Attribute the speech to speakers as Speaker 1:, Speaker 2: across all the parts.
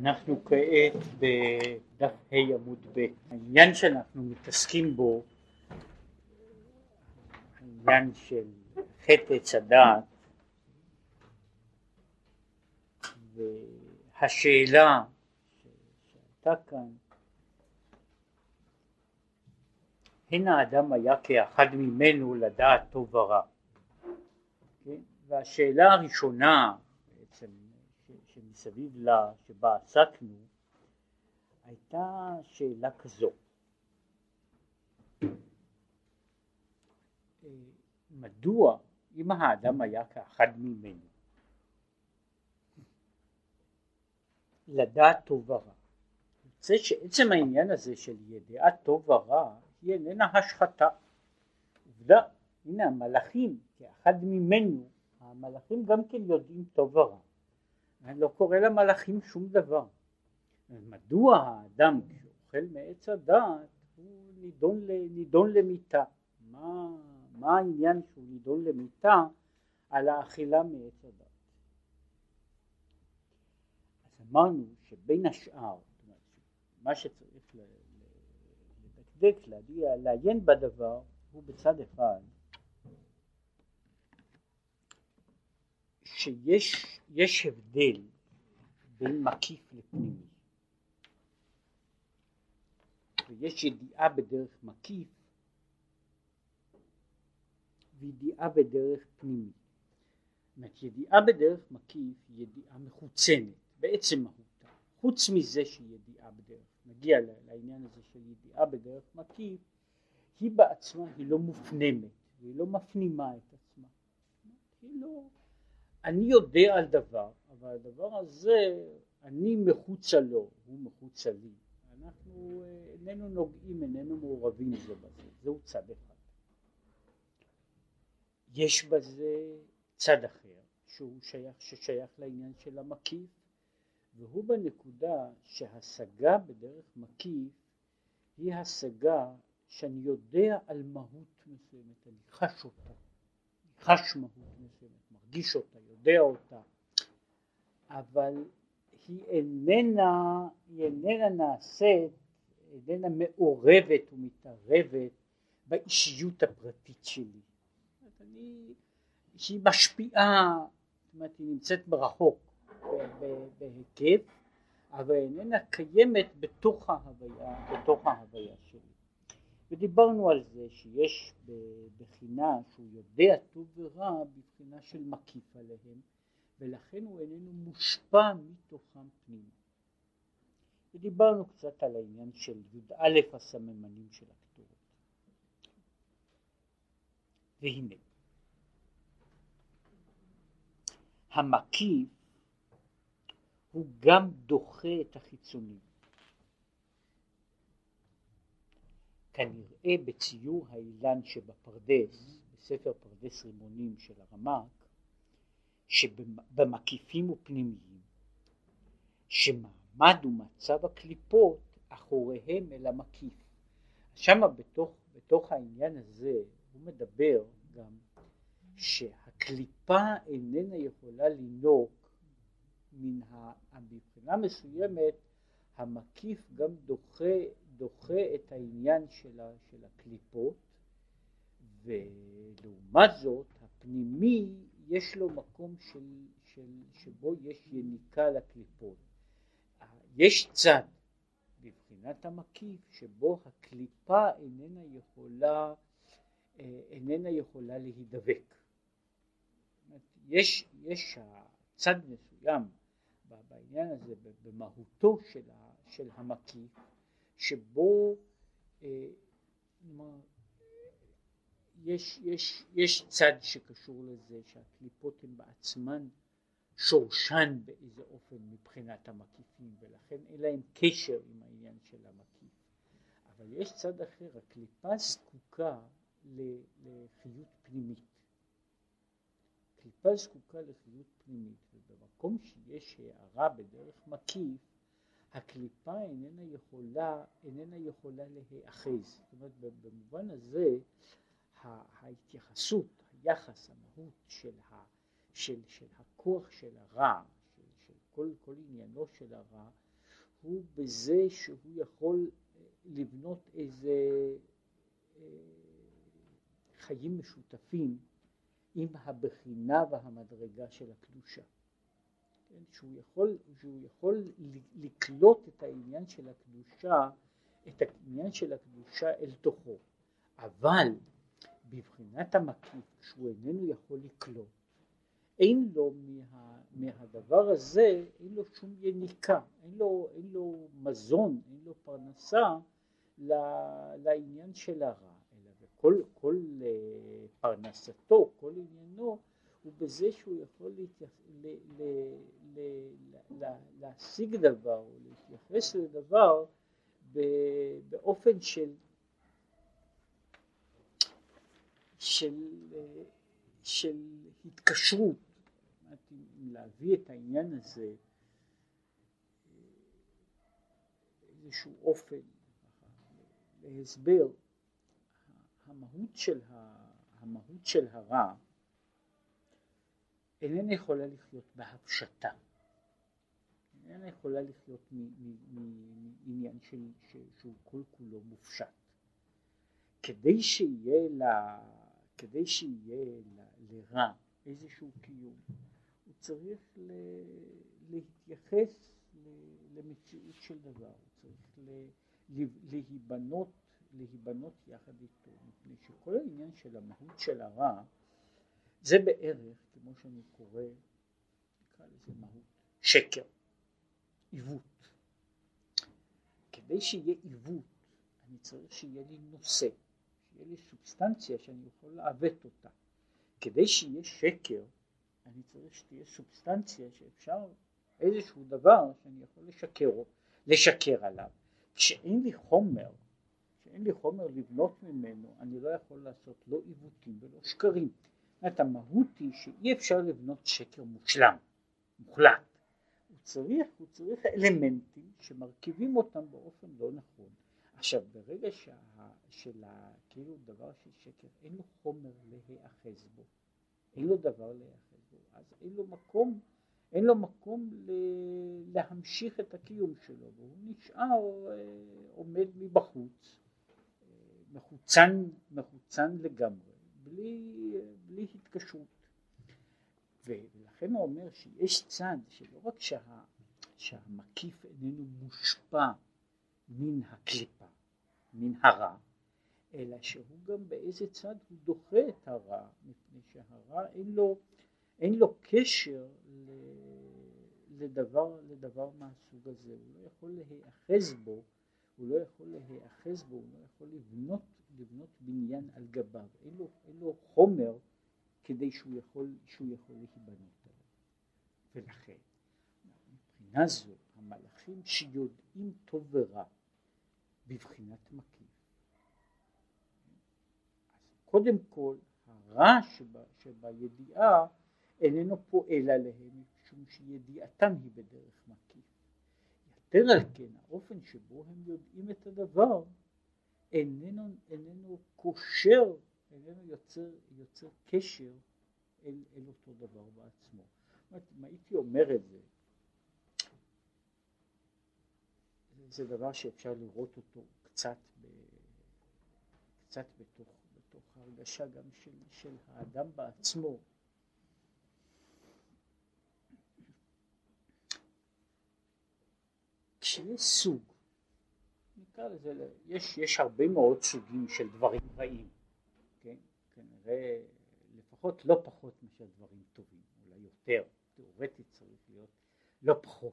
Speaker 1: אנחנו כעת בדף ה' עמוד ב'. העניין שאנחנו מתעסקים בו, העניין של חטא עץ הדעת והשאלה שהייתה כאן, הן האדם היה כאחד ממנו לדעת טוב ורע. כן? והשאלה הראשונה שמסביב לה, שבה עסקנו, הייתה שאלה כזו, מדוע אם האדם היה כאחד ממנו לדעת טוב ורע, יוצא שעצם העניין הזה של ידיעת טוב ורע היא איננה השחתה. עובדה, הנה המלאכים כאחד ממנו, המלאכים גם כן יודעים טוב ורע. לא קורה למלאכים שום דבר. מדוע האדם כשאוכל מעץ הדעת הוא נידון, נידון למיתה? מה, מה העניין שהוא נידון למיתה על האכילה מעץ הדעת? אז אמרנו שבין השאר, מה שצריך לדקדק, לעיין בדבר, הוא בצד אחד שיש הבדל בין מקיף לפנימי ויש ידיעה בדרך מקיף וידיעה בדרך פנימי. זאת ידיעה בדרך מקיף היא ידיעה מחוצנת בעצם מהותה. חוץ מזה שהיא ידיעה בדרך, נגיע לעניין הזה של ידיעה בדרך מקיף, היא בעצמה היא לא מופנמת והיא לא מפנימה את עצמה. היא לא, אני יודע על דבר, אבל הדבר הזה, אני מחוצה לו, הוא מחוצה לי. אנחנו אה, איננו נוגעים, איננו מעורבים זה בזה, זהו צד אחד. יש בזה צד אחר, שהוא שייך, ששייך לעניין של המקיף, והוא בנקודה שהשגה בדרך מקיף היא השגה שאני יודע על מהות מסוימת, אני חש אותה, חש מהות מסוימת. מרגיש אותה, יודע אותה, אבל היא איננה, היא איננה נעשית, איננה מעורבת ומתערבת באישיות הפרטית שלי. אני, שהיא משפיעה, זאת אומרת היא נמצאת ברחוק, בהיקף, אבל איננה קיימת בתוך ההוויה, בתוך ההוויה שלי. ודיברנו על זה שיש בחינה שהוא יודע טוב ורע בבחינה של מקיף עליהם ולכן הוא איננו מושפע מתוכם פנימה. ודיברנו קצת על העניין של י"א הסממנים של הכתובות. והנה המקיף הוא גם דוחה את החיצונים כנראה בציור האילן שבפרדס, בספר פרדס רימונים של הרמ"ק, שבמקיפים ופנימיים, שמעמד ומצב הקליפות אחוריהם אל המקיף. שם בתוך, בתוך העניין הזה הוא מדבר גם שהקליפה איננה יכולה לנהוג מן ה... מבחינה מסוימת המקיף גם דוחה דוחה את העניין של, ה, של הקליפות ולעומת זאת הפנימי יש לו מקום של, של, שבו יש יניקה לקליפות. יש צד בבחינת המקיף שבו הקליפה איננה יכולה איננה יכולה להידבק. יש, יש צד מסוים בעניין הזה במהותו של, של המקיף שבו אה, יש, יש, יש צד שקשור לזה שהקליפות הן בעצמן שורשן באיזה אופן מבחינת המקיפים ולכן אין להם קשר עם העניין של המקיף. אבל יש צד אחר, הקליפה זקוקה לחיות פנימית. קליפה זקוקה לחיות פנימית ובמקום שיש הערה בדרך מקיף הקליפה איננה יכולה, איננה יכולה להיאחז. זאת אומרת, במובן הזה ההתייחסות, היחס, המהות של, ה, של, של הכוח של הרע, של, של כל, כל עניינו של הרע, הוא בזה שהוא יכול לבנות איזה חיים משותפים עם הבחינה והמדרגה של הקדושה. כן, שהוא יכול, שהוא יכול לקלוט את העניין של הקדושה, את העניין של הקדושה אל תוכו, אבל בבחינת המקיף שהוא איננו יכול לקלוט, אין לו מה, מהדבר הזה, אין לו שום יניקה, אין לו, אין לו מזון, אין לו פרנסה לעניין של הרע, אלא וכל כל אה, פרנסתו, כל עניינו הוא בזה שהוא יכול להתייח... ל... ל... ל... ל... להשיג דבר או להתייחס לדבר באופן של של, של התקשרות, להביא את העניין הזה באיזשהו אופן להסבר המהות של, המהות של הרע איננה יכולה לחיות בהפשטה, איננה יכולה לחיות מעניין שהוא כל כולו מופשט. כדי שיהיה, לה, כדי שיהיה לה, לרע איזשהו קיום, הוא צריך ל, להתייחס למציאות של דבר, הוא צריך להיבנות, להיבנות יחד איתו, מפני שכל העניין של המהות של הרע זה בערך, כמו שאני קורא, נקרא לזה מהות, שקר, עיוות. כדי שיהיה עיוות, אני צריך שיהיה לי נושא, שיהיה לי סובסטנציה שאני יכול לעוות אותה. כדי שיהיה שקר, אני צריך שתהיה סובסטנציה שאפשר איזשהו דבר שאני יכול לשקר, לשקר עליו. כשאין לי חומר, כשאין לי חומר לבנות ממנו, אני לא יכול לעשות לא עיוותים ולא שקרים. זאת המהות היא שאי אפשר לבנות שקר מושלם, מוחלט. הוא צריך, הוא צריך אלמנטים שמרכיבים אותם באופן לא נכון. עכשיו ברגע שה, של כאילו דבר של שקר אין לו חומר להיאחז בו, אין לו דבר להיאחז בו, אז אין לו מקום, אין לו מקום ל, להמשיך את הקיום שלו, והוא נשאר אה, עומד מבחוץ, אה, מחוצן, מחוצן לגמרי. בלי, בלי התקשרות. ולכן הוא אומר שיש צד שלא רק שה, שהמקיף איננו מושפע מן הקליפה, מן הרע, אלא שהוא גם באיזה צד הוא דוחה את הרע, מפני שהרע אין לו, אין לו קשר ל, לדבר, לדבר מהסוג הזה, הוא לא יכול להיאחז בו, הוא לא יכול להיאחז בו, הוא לא יכול לבנות לבנות בניין על גביו, אין לו, אין לו חומר כדי שהוא יכול, שהוא יכול להיבנות עליו. ולכן, מבחינה זו, המלאכים שיודעים טוב ורע בבחינת מקיף, קודם כל, הרע שבה, שבידיעה איננו פועל עליהם, משום שידיעתם היא בדרך מקיף. יתר על כן, האופן שבו הם יודעים את הדבר, איננו, איננו קושר, איננו יוצר, יוצר קשר אל, אל אותו דבר בעצמו. אם הייתי אומר את זה, זה דבר שאפשר לראות אותו קצת, ב, קצת בתוך, בתוך ההרגשה גם של, של האדם בעצמו. כשיש סוג נקרא לזה, יש, יש הרבה מאוד סוגים של דברים רעים, כן? כנראה לפחות לא פחות מאשר דברים טובים, אולי יותר, תיאורטית צריך להיות לא פחות.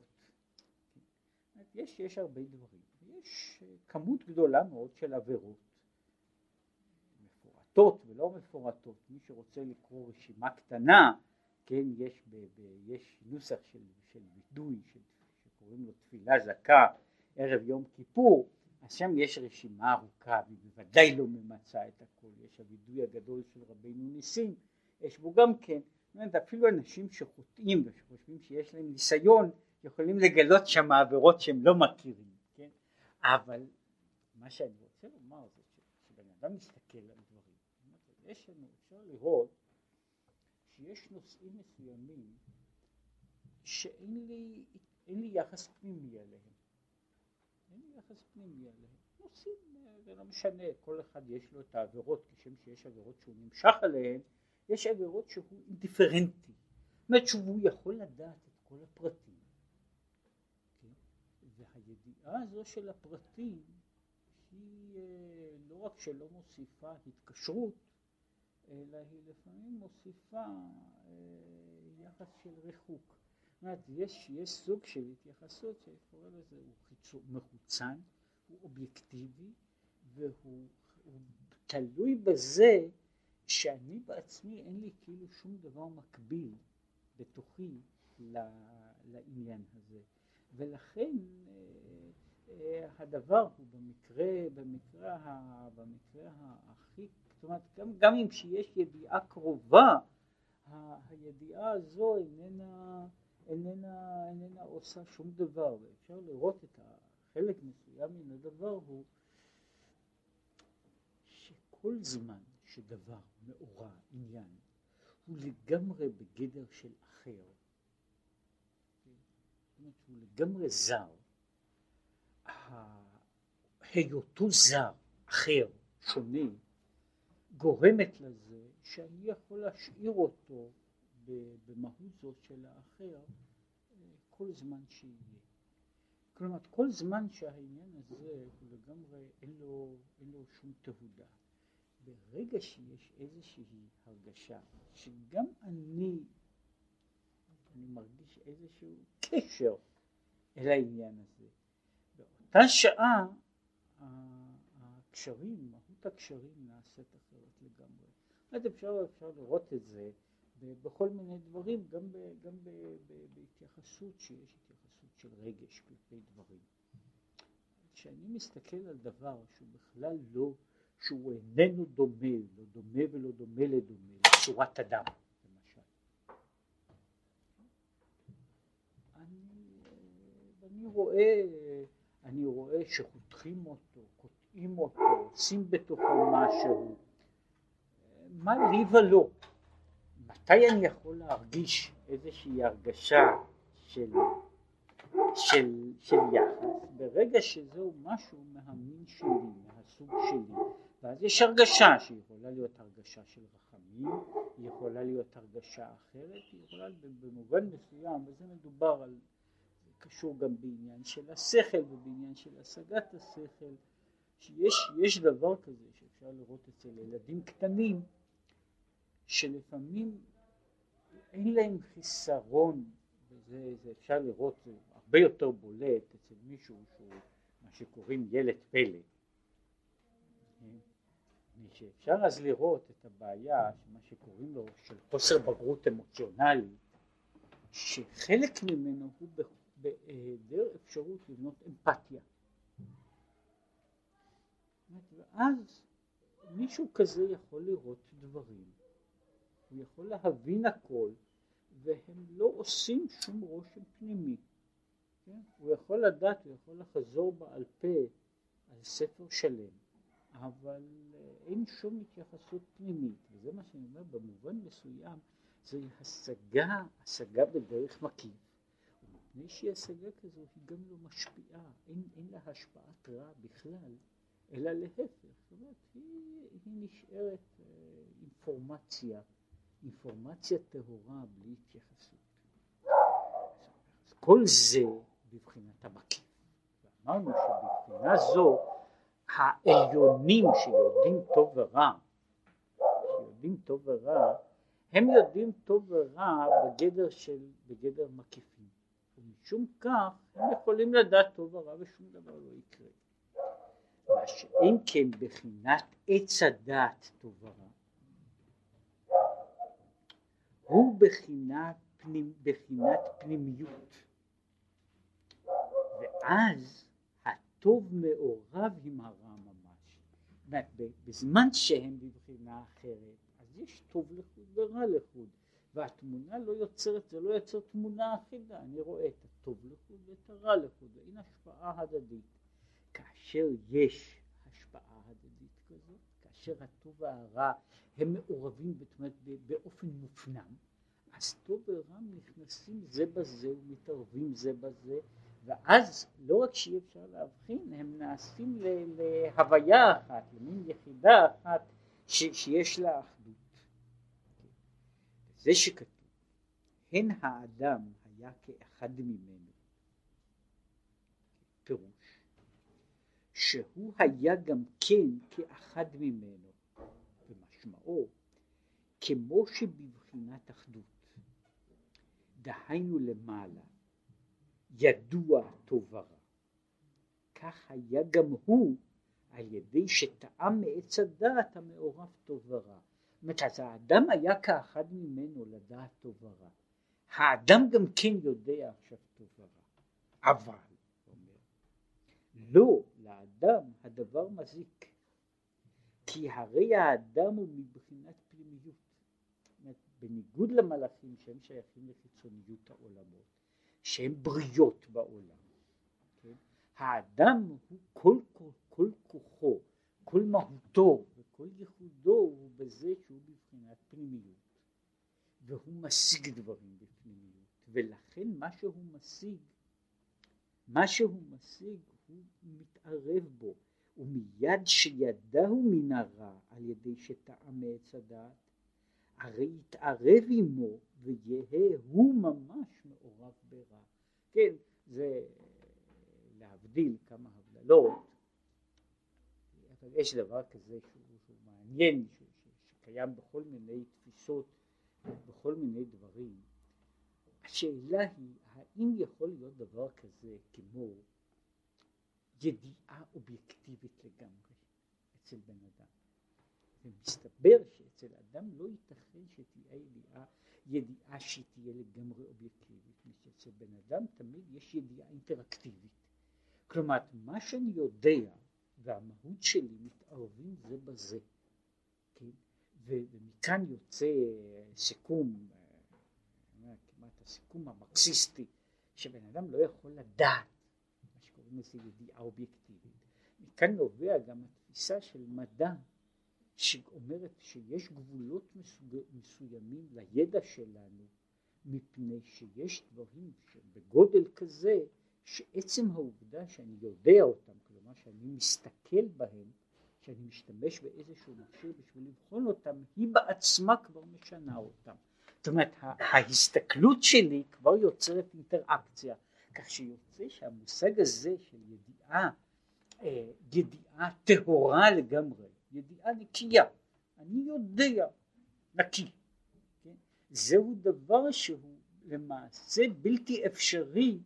Speaker 1: כן? יש, יש הרבה דברים, יש כמות גדולה מאוד של עבירות, מפורטות ולא מפורטות, מי שרוצה לקרוא רשימה קטנה, כן, יש, ב, ב, יש נוסח של, של של, שקוראים לו תפילה זכה ערב יום כיפור, אז שם יש רשימה ארוכה, והיא בוודאי לא ממצה את הכל, יש הווידוי הגדול של רבינו ניסים, יש בו גם כן, אומרת, אפילו אנשים שחוטאים ושחושבים שיש להם ניסיון, יכולים לגלות שם עבירות שהם לא מכירים, כן? אבל מה שאני רוצה לומר זה שבן אדם מסתכל על דברים, יש לנו, אפשר לראות שיש נושאים מסוימים שאין לי, לי יחס פנימי עליהם אין יחס פנימי עליהם. עושים, זה לא משנה, כל אחד יש לו את העבירות, כשם שיש עבירות שהוא נמשך עליהן, יש עבירות שהוא אינדיפרנטי. זאת אומרת שהוא יכול לדעת את כל הפרטים. כן? והידיעה הזו של הפרטים היא אה, לא רק שלא מוסיפה התקשרות, אלא היא לפעמים מוסיפה אה, יחס של ריחוק. אומרת, יש, יש סוג של התייחסות שקורא לזה, הוא חיצו, מחוצן, הוא אובייקטיבי, והוא תלוי בזה שאני בעצמי אין לי כאילו שום דבר מקביל בתוכי לעניין הזה. ולכן אה, אה, הדבר הוא במקרה, במקרה, במקרה הכי, זאת אומרת גם, גם אם שיש ידיעה קרובה, הידיעה הזו איננה, איננה, איננה עושה שום דבר, ואפשר לראות את החלק מסוים מן הדבר הוא שכל זמן שדבר מאורע, עניין, הוא לגמרי בגדר של אחר, זאת אומרת הוא לגמרי זר, היותו זר, אחר, שונה, גורמת לזה שאני יכול להשאיר אותו במהות זאת של האחר כל זמן שיהיה. כלומר, כל זמן שהעניין הזה הוא לגמרי, אין לו, אין לו שום תהודה. ברגע שיש איזושהי הרגשה שגם אני, אני מרגיש איזשהו קשר אל העניין הזה, באותה שעה הקשרים, מהות הקשרים נעשית אחרת לגמרי. אז אפשר, אפשר לראות את זה בכל מיני דברים, גם, ב, גם ב, ב, בהתייחסות, שיש התייחסות של רגש כלפי דברים. כשאני מסתכל על דבר שהוא בכלל לא, שהוא איננו דומה, לא דומה ולא דומה לדומה, לצורת אדם, למשל. אני, אני רואה, אני רואה שחותכים אותו, קוטעים אותו, עושים בתוכו משהו, מה לי ולא? מתי אני יכול להרגיש איזושהי הרגשה של, של, של יחס? ברגע שזהו משהו מהמין שלי, מהסוג שלי, ואז יש הרגשה שיכולה להיות הרגשה של רחמים, היא יכולה להיות הרגשה אחרת, היא יכולה במובן מסוים, וזה מדובר על, קשור גם בעניין של השכל ובעניין של השגת השכל, שיש דבר כזה שאפשר לראות אצל ילדים קטנים, שלפעמים אין להם חיסרון, וזה אפשר לראות, הרבה יותר בולט אצל מישהו שהוא מה שקוראים ילד פלא. שאפשר אז לראות את הבעיה, מה שקוראים לו, של חוסר בגרות אמוציונלי, שחלק ממנו הוא בהיעדר אפשרות לבנות אמפתיה. ואז מישהו כזה יכול לראות דברים הוא יכול להבין הכל, והם לא עושים שום רושם פנימי. כן? הוא יכול לדעת, הוא יכול לחזור בעל פה על ספר שלם, אבל אה, אין שום התייחסות פנימית, וזה מה שאני אומר, במובן מסוים זה השגה, השגה בדרך מקיף. ומפני שהיא השגה כזו היא גם לא משפיעה, אין, אין לה השפעת רע בכלל, אלא להפך, זאת אומרת היא, היא נשארת אה, אינפורמציה אינפורמציה טהורה בלי התייחסות. כל זה בבחינת המקיף. ואמרנו שבבחינה זו העליונים שיודעים טוב ורע, שיודעים טוב ורע, הם יודעים טוב ורע בגדר של, בגדר מקיפים. ומשום כך הם יכולים לדעת טוב ורע ושום דבר לא יקרה. מה שאין כן בחינת עץ הדעת טוב ורע, הוא בחינת, פנימ, בחינת פנימיות. ואז הטוב מעורב עם הרע ממש. בזמן שהם בבחינה אחרת אז יש טוב לחוד ורע לחוד. והתמונה לא יוצרת, זה לא יוצר תמונה אחידה, אני רואה את הטוב לחוד ואת הרע לחוד, אין השפעה הדדית. כאשר יש השפעה הדדית כזאת, כאשר הטוב והרע הם מעורבים אומרת, באופן מופנם, אז טוב ורע נכנסים זה בזה ומתערבים זה בזה, ואז לא רק שאי אפשר להבחין, הם נעשים להוויה אחת, למין יחידה אחת ש, שיש לה אחדות. זה שכתוב, הן האדם היה כאחד ממנו, פירוש, שהוא היה גם כן כאחד ממנו, ומשמעו, כמו שבבחינת אחדות, דהיינו למעלה, ידוע טוב ורע. כך היה גם הוא על ידי שטעם מעץ הדעת המעורב טוב ורע. זאת אומרת, אז האדם היה כאחד ממנו לדעת טוב ורע. האדם גם כן יודע עכשיו טוב ורע. אבל, אומר, לא, לאדם הדבר מזיק. כי הרי האדם הוא מבחינת פנימיות. בניגוד למלאכים שהם שייכים לחיצוניות העולמות, שהן בריות בעולם. כן? האדם הוא כל, כל, כל כוחו, כל מהותו וכל ייחודו הוא בזה שהוא בבחינת פנימיות. והוא משיג דברים בפנימיות, ולכן מה שהוא משיג, מה שהוא משיג הוא מתערב בו, ומיד שידהו מן הרע על ידי שטעם מעץ הדעת, הרי יתערב עמו ויהא הוא ממש מעורב ברע. כן, זה להבדיל כמה הבדלות, אבל יש דבר כזה שהוא, שהוא מעניין, שקיים בכל מיני תפיסות, בכל מיני דברים. השאלה היא, האם יכול להיות דבר כזה כמו ידיעה אובייקטיבית לגמרי אצל בן אדם? ומסתבר שאצל אדם לא ייתכן שתהיה ידיעה, ידיעה שהיא תהיה לגמרי אובייקטיבית, אצל בן אדם תמיד יש ידיעה אינטראקטיבית. כלומר, מה שאני יודע והמהות שלי מתערבים זה בזה, כן? ומכאן יוצא סיכום, אה, כמעט הסיכום המרקסיסטי, שבן אדם לא יכול לדעת, מה שקוראים לזה ידיעה אובייקטיבית. מכאן נובע גם התפיסה של מדע שאומרת שיש גבולות מסוג... מסוימים לידע שלנו מפני שיש דברים בגודל כזה שעצם העובדה שאני יודע אותם, כלומר שאני מסתכל בהם, שאני משתמש באיזשהו מכשיר בשביל לבחון אותם, היא בעצמה כבר משנה אותם. זאת אומרת ההסתכלות שלי כבר יוצרת אינטראקציה, כך שיוצא שהמושג הזה של ידיעה, אה, ידיעה טהורה לגמרי, ידיעה נקייה, אני יודע, נקי. כן? זהו דבר שהוא למעשה בלתי אפשרי,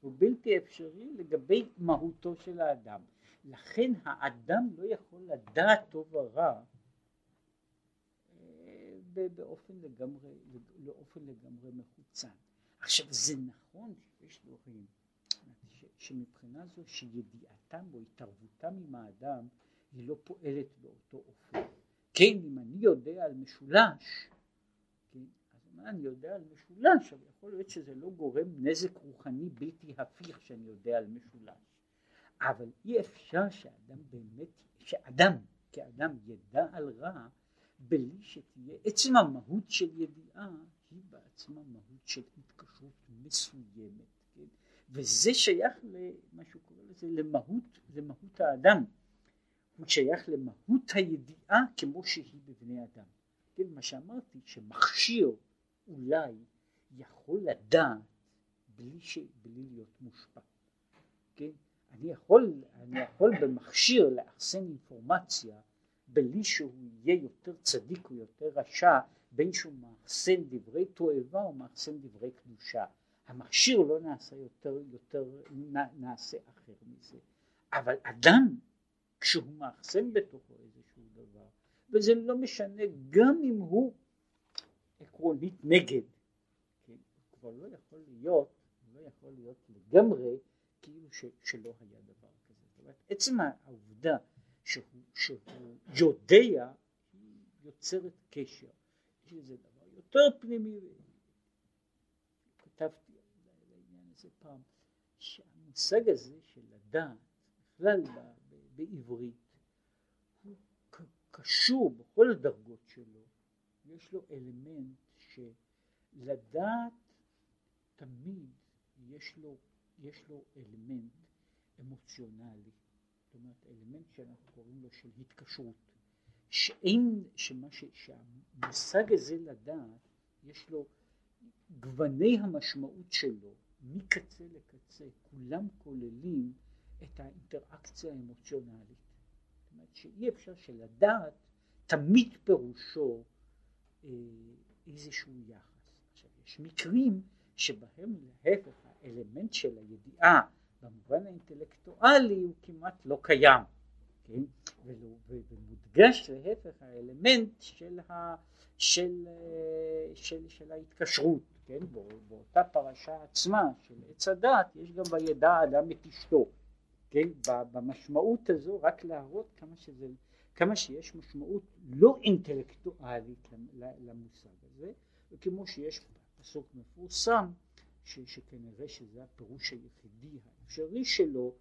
Speaker 1: הוא בלתי אפשרי לגבי מהותו של האדם. לכן האדם לא יכול לדעת טוב או רע אה, באופן לגמרי, באופן לגמרי מחוצן. עכשיו זה נכון שיש דברים שמבחינה זו שידיעתם או התערבותם עם האדם היא לא פועלת באותו אופן. כן, אם אני יודע על משולש, כן, אז מה אני יודע על משולש, אבל יכול להיות שזה לא גורם נזק רוחני בלתי הפיך שאני יודע על משולש. אבל אי אפשר שאדם באמת, שאדם כאדם ידע על רע בלי שתהיה, עצם המהות של ידיעה היא בעצמה מהות של התקשרות מסוימת, כן? וזה שייך למה שהוא קורא לזה למהות, למהות האדם. הוא שייך למהות הידיעה כמו שהיא בבני אדם. כן, מה שאמרתי, שמכשיר אולי יכול לדעת בלי, ש... בלי להיות מושפע. כן? אני יכול, אני יכול במכשיר לאחסן אינפורמציה בלי שהוא יהיה יותר צדיק או יותר רשע, בין שהוא מאחסן דברי תועבה או מאחסן דברי קדושה. המכשיר לא נעשה יותר, יותר נעשה אחר מזה. אבל אדם כשהוא מאחסן בתוכו איזשהו דבר, וזה לא משנה גם אם הוא עקרונית נגד, כן? הוא כבר לא יכול להיות, לא יכול להיות לגמרי כאילו ש, שלא היה דבר כזה. זאת אומרת, עצם העובדה שהוא, שהוא יודע, היא יוצרת קשר. יש לזה דבר יותר פנימי, כתבתי על העניין הזה פעם, שהמושג הזה של לדעת, בכלל בעברית הוא קשור בכל הדרגות שלו, יש לו אלמנט שלדעת תמיד יש לו יש לו אלמנט אמוציונלי, זאת אומרת אלמנט שאנחנו קוראים לו של התקשרות, שאין, שמה ש, שהמושג הזה לדעת יש לו גווני המשמעות שלו מקצה לקצה כולם כוללים את האינטראקציה האמוציונלית. זאת אומרת שאי אפשר שלדעת תמיד פירושו אה, איזשהו יחס. עכשיו יש מקרים שבהם להפך האלמנט של הידיעה במובן האינטלקטואלי הוא כמעט לא קיים, כן? ומודגש להפך האלמנט של, ה, של, אה, של, של ההתקשרות, כן? באותה פרשה עצמה של עץ הדת יש גם וידע אדם את אשתו, כן? במשמעות הזו רק להראות כמה שזה, כמה שיש משמעות לא אינטלקטואלית למושג הזה, וכמו שיש פסוק מפורסם ש, שכנראה שזה הפירוש היחידי האפשרי שלו,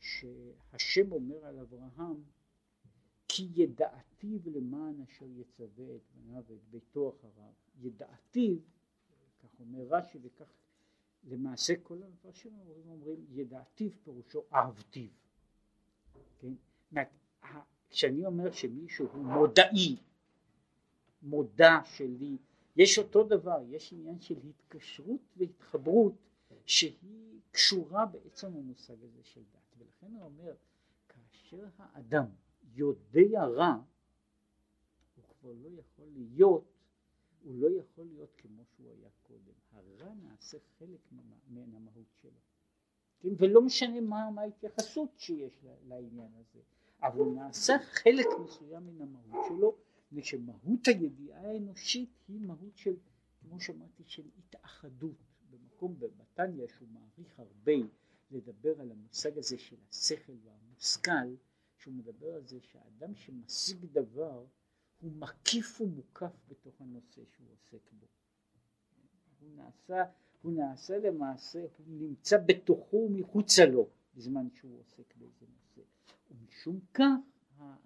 Speaker 1: שהשם אומר על אברהם כי ידעתיו למען אשר יצווה את בניו ואת ביתו אחריו, ידעתיו, כך אומר רש"י וכך למעשה כל המפרשים אומרים ידעתיו פירושו אהבתיו, כן? כשאני אומר שמישהו הוא מודעי, מודע שלי יש אותו דבר, יש עניין של התקשרות והתחברות שהיא קשורה בעצם המושג הזה של דת, ולכן הוא אומר, כאשר האדם יודע רע, הוא כבר לא יכול להיות, הוא לא יכול להיות כמו שהוא היה קודם, הרע נעשה חלק מן המהות שלו, כן? ולא משנה מה, מה ההתייחסות שיש לעניין הזה, אבל הוא נעשה חלק מסוים מן המהות שלו מפני שמהות הידיעה האנושית היא מהות של, כמו שאמרתי, של התאחדות. במקום בבתניה שהוא מעריך הרבה לדבר על המושג הזה של השכל והמושכל, שהוא מדבר על זה שהאדם שמשיג דבר הוא מקיף ומוקף בתוך הנושא שהוא עוסק בו. הוא נעשה, הוא נעשה למעשה, הוא נמצא בתוכו ומחוצה לו בזמן שהוא עוסק באיזה נושא. ומשום כך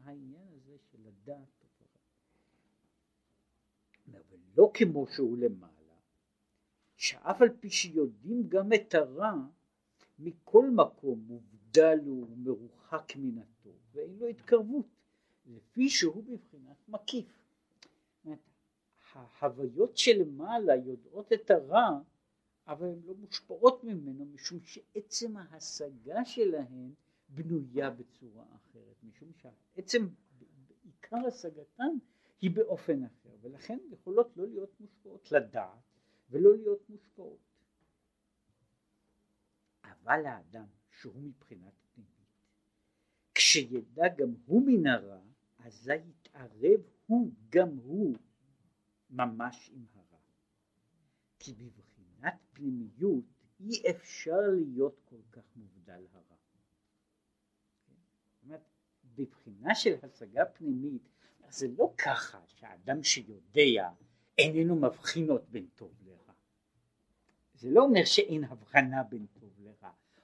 Speaker 1: העניין הזה של לדעת לא כמו שהוא למעלה, שאף על פי שיודעים גם את הרע, מכל מקום מובדל הוא ומרוחק מן הטוב, ואין לו התקרבות, לפי שהוא בבחינת מקיף. ההוויות שלמעלה יודעות את הרע, אבל הן לא מושפעות ממנו, משום שעצם ההשגה שלהן בנויה בצורה אחרת, משום שעצם, עיקר השגתן היא באופן אחר, ולכן יכולות לא להיות מושפעות לדעת ולא להיות מושפעות. אבל האדם שהוא מבחינת פנימית, כשידע גם הוא מן הרע, אזי יתערב הוא גם הוא ממש עם הרע. כי בבחינת פנימיות אי אפשר להיות כל כך מובדל הרע. אומרת, בבחינה של השגה פנימית זה לא ככה שהאדם שיודע איננו מבחינות בין טוב לרע. זה לא אומר שאין הבחנה בין טוב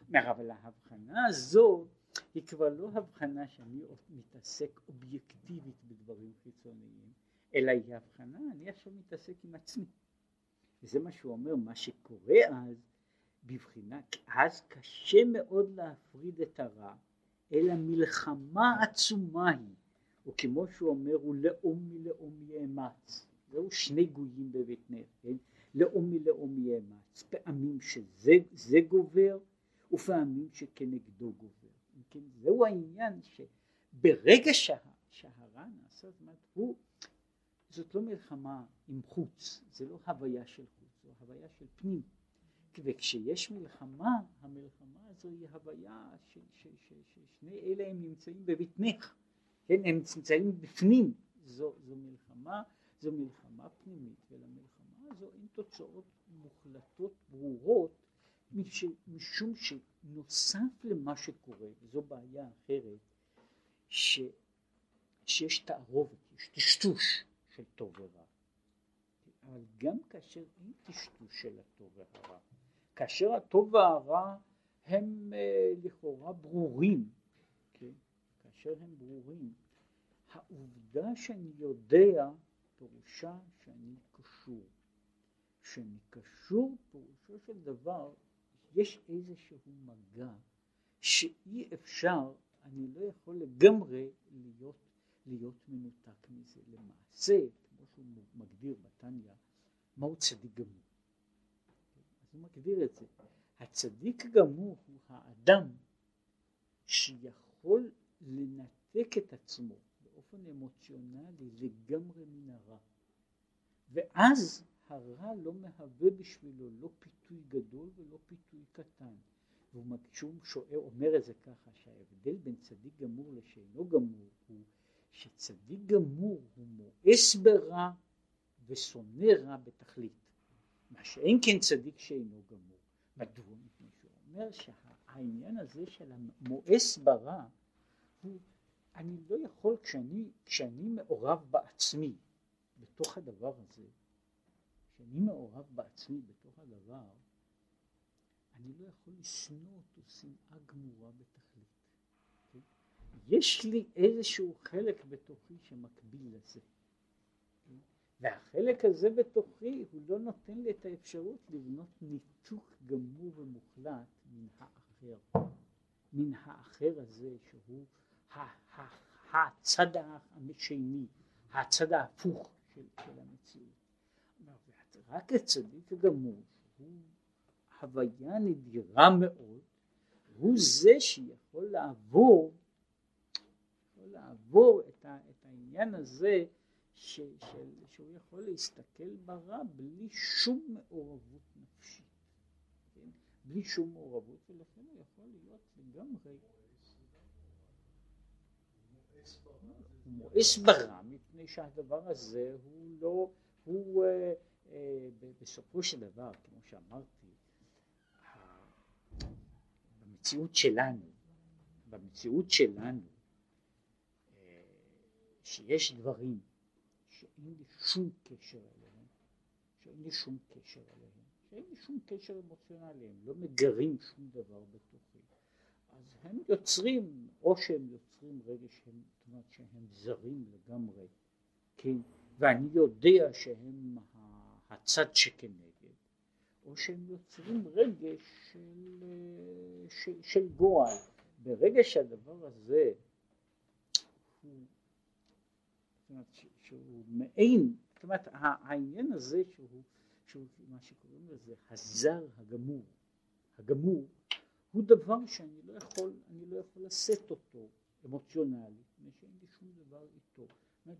Speaker 1: אומר אבל ההבחנה הזו היא כבר לא הבחנה שאני מתעסק אובייקטיבית בדברים חיצוניים, אלא היא הבחנה, אני עכשיו מתעסק עם עצמי. וזה מה שהוא אומר, מה שקורה אז בבחינה, אז קשה מאוד להפריד את הרע, אלא מלחמה עצומה היא וכמו שהוא אומר הוא לאום מלאום יאמץ זהו שני גויים בבטנך כן? לאום מלאום יאמץ פעמים שזה גובר ופעמים שכנגדו גובר. כן? זהו העניין שברגע שה, שהרע נעשה זאת אומרת הוא זאת לא מלחמה עם חוץ זה לא הוויה של חוץ זו הוויה של פנים. וכשיש מלחמה המלחמה הזו היא הוויה ששני אלה הם נמצאים בבטנך. כן, הם נמצאים בפנים, זו, זו מלחמה, זו מלחמה פנימית, ולמלחמה הזו אין תוצאות מוחלטות ברורות, משום שנוסף למה שקורה, וזו בעיה אחרת, ש, שיש תערובת, יש טשטוש של טוב ורע. אבל גם כאשר אין טשטוש של הטוב והרע, כאשר הטוב והרע הם אה, לכאורה ברורים, כאשר הם ברורים, העובדה שאני יודע פירושה שאני קשור. שאני קשור פירושו של דבר, יש איזשהו מגע שאי אפשר, אני לא יכול לגמרי להיות, להיות מנותק מזה. למעשה, כמו שהוא מגדיר בתניא, מהו צדיק גמור? אז הוא מגדיר את זה. הצדיק גמור הוא האדם שיכול לנתק את עצמו באופן אמוציונלי לגמרי מן הרע. ואז הרע לא מהווה בשבילו לא פיתוי גדול ולא פיתוי קטן. וכשהוא שואל, אומר את זה ככה, שההבדל בין צדיק גמור לשאינו גמור הוא שצדיק גמור הוא מואס ברע ושונא רע בתכלית. מה שאין כן צדיק שאינו גמור. מדוע? מפני שהוא אומר שהעניין הזה של המואס ברע הוא, אני לא יכול, כשאני, כשאני מעורב בעצמי בתוך הדבר הזה, כשאני מעורב בעצמי בתוך הדבר, אני לא יכול לשנוא אותו שנאה גמורה בתכלית. כן? יש לי איזשהו חלק בתוכי שמקביל לזה. כן? והחלק הזה בתוכי הוא לא נותן לי את האפשרות לבנות ניתוק גמור ומוחלט מן האחר. מן האחר הזה שהוא הצד השני, הצד ההפוך של, של המציאות. רק הצדיק הגמור, שהוא חוויה נדירה מאוד, הוא זה שיכול לעבור, יכול לעבור את, ה, את העניין הזה ש, של, שהוא יכול להסתכל ברע בלי שום מעורבות נפשית, כן? בלי שום מעורבות, ולכן הוא יכול להיות לגמרי הוא מואס ברע מפני שהדבר הזה הוא לא, הוא אה, בסופו של דבר, כמו שאמרתי, במציאות שלנו, במציאות שלנו, אה, שיש דברים שאין לי שום קשר אליהם, שאין לי שום קשר אליהם, שאין לי שום קשר אמוציונלי, הם לא מגרים שום דבר בתוכי, אז הם יוצרים, או שהם יוצרים רגש, הם, זאת אומרת שהם זרים לגמרי, כן, ואני יודע שהם הצד שכנגד, או שהם יוצרים רגש של, של, של גועל. ברגע שהדבר הזה הוא, שהוא מעין, זאת אומרת העניין הזה שהוא, שהוא מה שקוראים לזה הזר הגמור, הגמור, הוא דבר שאני לא יכול, אני לא יכול לשאת אותו אמוציונלי, מפני שאין לי שום דבר איתו.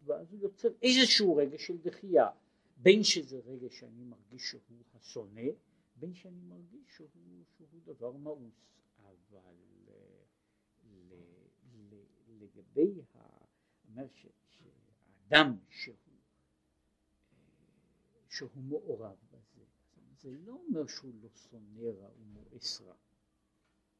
Speaker 1: ואז הוא יוצר איזשהו רגש של דחייה. בין שזה רגע שאני מרגיש שהוא השונא, בין שאני מרגיש שהוא, שהוא דבר מאוס. אבל אה, ל, ל, לגבי, אומר שהאדם שהוא, אה, שהוא מעורב בזה, זה לא אומר שהוא לא שונא רע, הוא מואס רע,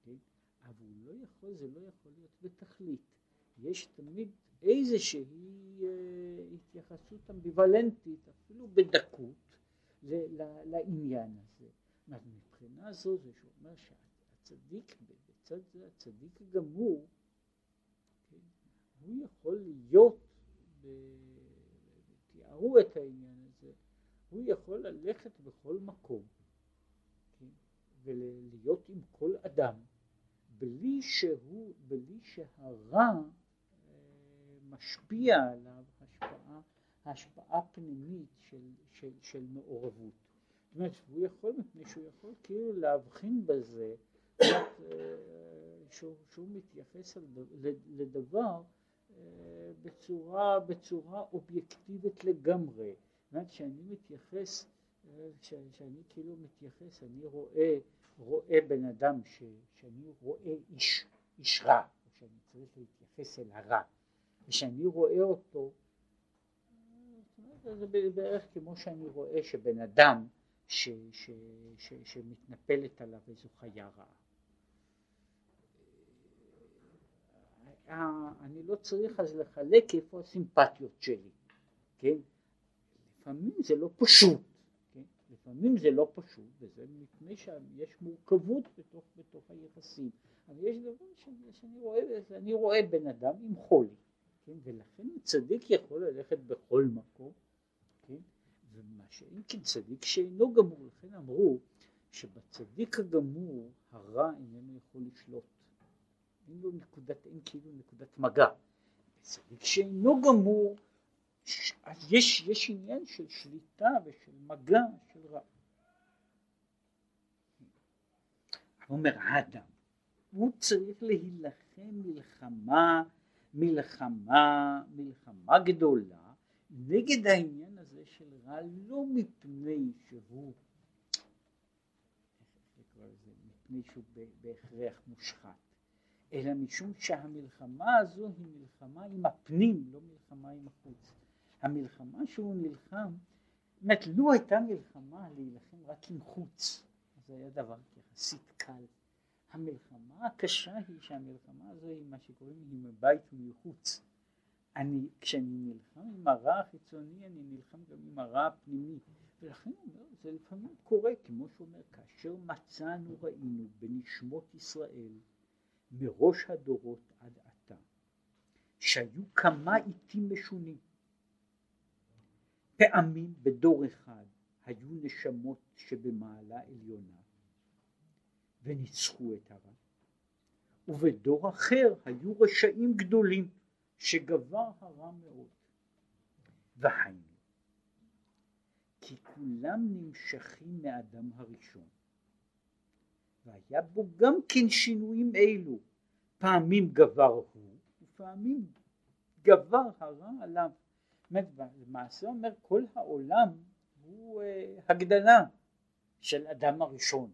Speaker 1: כן? אבל לא יכול, זה לא יכול להיות בתכלית. יש תמיד איזושהי אה, התייחסות אמביוולנטית, אפילו בדקות, לעניין הזה. מבחינה זו זה שאומר שהצדיק, בצד זה הצדיק הגמור, כן, הוא יכול להיות, תיארו את העניין הזה, הוא יכול ללכת בכל מקום כן, ולהיות עם כל אדם בלי שהוא, בלי שהרע משפיע עליו השפעה, השפעה פנימית של, של, של מעורבות. זאת אומרת, הוא יכול, מפני שהוא יכול כאילו להבחין בזה, אה, שהוא, שהוא מתייחס לדבר אה, בצורה, בצורה אובייקטיבית לגמרי. זאת אומרת, שאני מתייחס, אה, שאני כאילו מתייחס, אני רואה, רואה בן אדם ש, שאני רואה איש, איש רע, שאני צריך להתייחס אל הרע. ושאני רואה אותו, זה בערך כמו שאני רואה שבן אדם ש, ש, ש, שמתנפלת עליו איזו חיה רעה. אה, אני לא צריך אז לחלק איפה הסימפטיות שלי, כן? לפעמים זה לא פשוט, כן? לפעמים זה לא פשוט, וזה מפני שיש מורכבות בתוך, בתוך היחסים, אבל יש דבר שאני, שאני רואה, אני רואה בן אדם עם חולי, כן? ולכן צדיק יכול ללכת בכל מקום, כן? ומה שאין כן צדיק שאינו גמור, לכן אמרו שבצדיק הגמור הרע איננו יכול לשלוט. אין לו נקודת, אין כאילו נקודת מגע. בצדיק שאינו גמור, יש, יש עניין של שליטה ושל מגע של רע. אומר האדם, הוא צריך להילחם מלחמה, מלחמה, מלחמה גדולה נגד העניין הזה של רע לא מפני שהוא מפני שהוא בהכרח מושחת אלא משום שהמלחמה הזו היא מלחמה עם הפנים לא מלחמה עם החוץ. המלחמה שהוא נלחם זאת אומרת לו הייתה מלחמה להילחם רק עם חוץ זה היה דבר יחסית קל המלחמה הקשה היא שהמלחמה הזו היא מה שקוראים היא מבית ומחוץ אני, כשאני נלחם עם הרע החיצוני, אני נלחם גם עם הרע הפנימי. ולכן הוא אומר, זה לפעמים קורה, כמו שהוא אומר, כאשר מצאנו ראינו בנשמות ישראל מראש הדורות עד עתה, שהיו כמה עיתים משונים. פעמים בדור אחד היו נשמות שבמעלה עליונה וניצחו את הרע, ובדור אחר היו רשעים גדולים שגבר הרע מאוד. והיינו, כי כולם נמשכים מאדם הראשון, והיה בו גם כן שינויים אלו, פעמים גבר הוא, ופעמים גבר הרע עליו. למעשה אומר כל העולם הוא uh, הגדלה של אדם הראשון.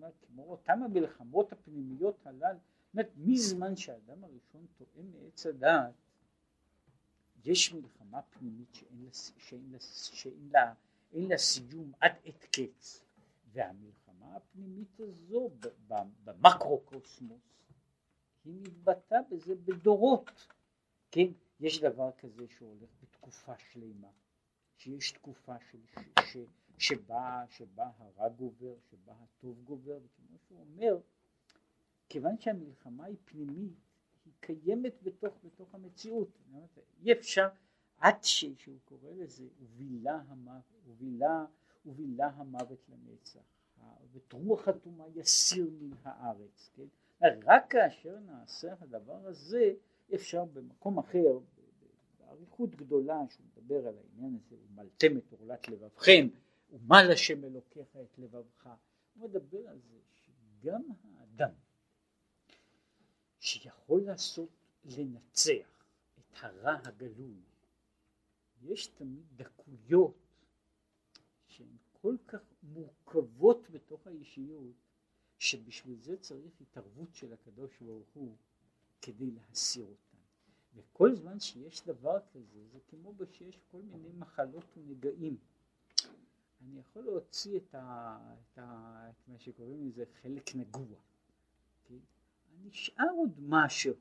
Speaker 1: אומר, כמו אותם המלחמות הפנימיות הללו, אומרת, מזמן שהאדם הראשון טועה מעץ הדעת, יש מלחמה פנימית שאין לה, שאין לה, שאין לה, אין לה סיום עד עת קץ, והמלחמה הפנימית הזו במקרו-קוסמוס היא מתבטאה בזה בדורות, כן, יש דבר כזה שהולך בתקופה שלמה, שיש תקופה של, ש, ש, שבה, שבה הרע גובר, שבה הטוב גובר, וכמו שהוא אומר, כיוון שהמלחמה היא פנימית, היא קיימת בתוך, בתוך המציאות. אי אפשר, עד ש, שהוא קורא לזה, ובילה המוות, ובילה, ובילה המוות לנצח, ואת רוח הטומאה יסיר מן הארץ, כן? רק כאשר נעשה הדבר הזה, אפשר במקום אחר, באריכות גדולה, שהוא מדבר על העניין הזה, ומלתם את עורלת לבבכם, ומל השם אלוקיך את לבבך, הוא מדבר על זה שגם האדם שיכול לעשות לנצח את הרע הגלוי יש תמיד דקויות שהן כל כך מורכבות בתוך האישיות שבשביל זה צריך התערבות של הקדוש ברוך הוא כדי להסיר אותן. וכל זמן שיש דבר כזה זה כמו שיש כל מיני מחלות ונגעים אני יכול להוציא את, ה, את, ה, את מה שקוראים לזה חלק נגוע כן? נשאר עוד משהו,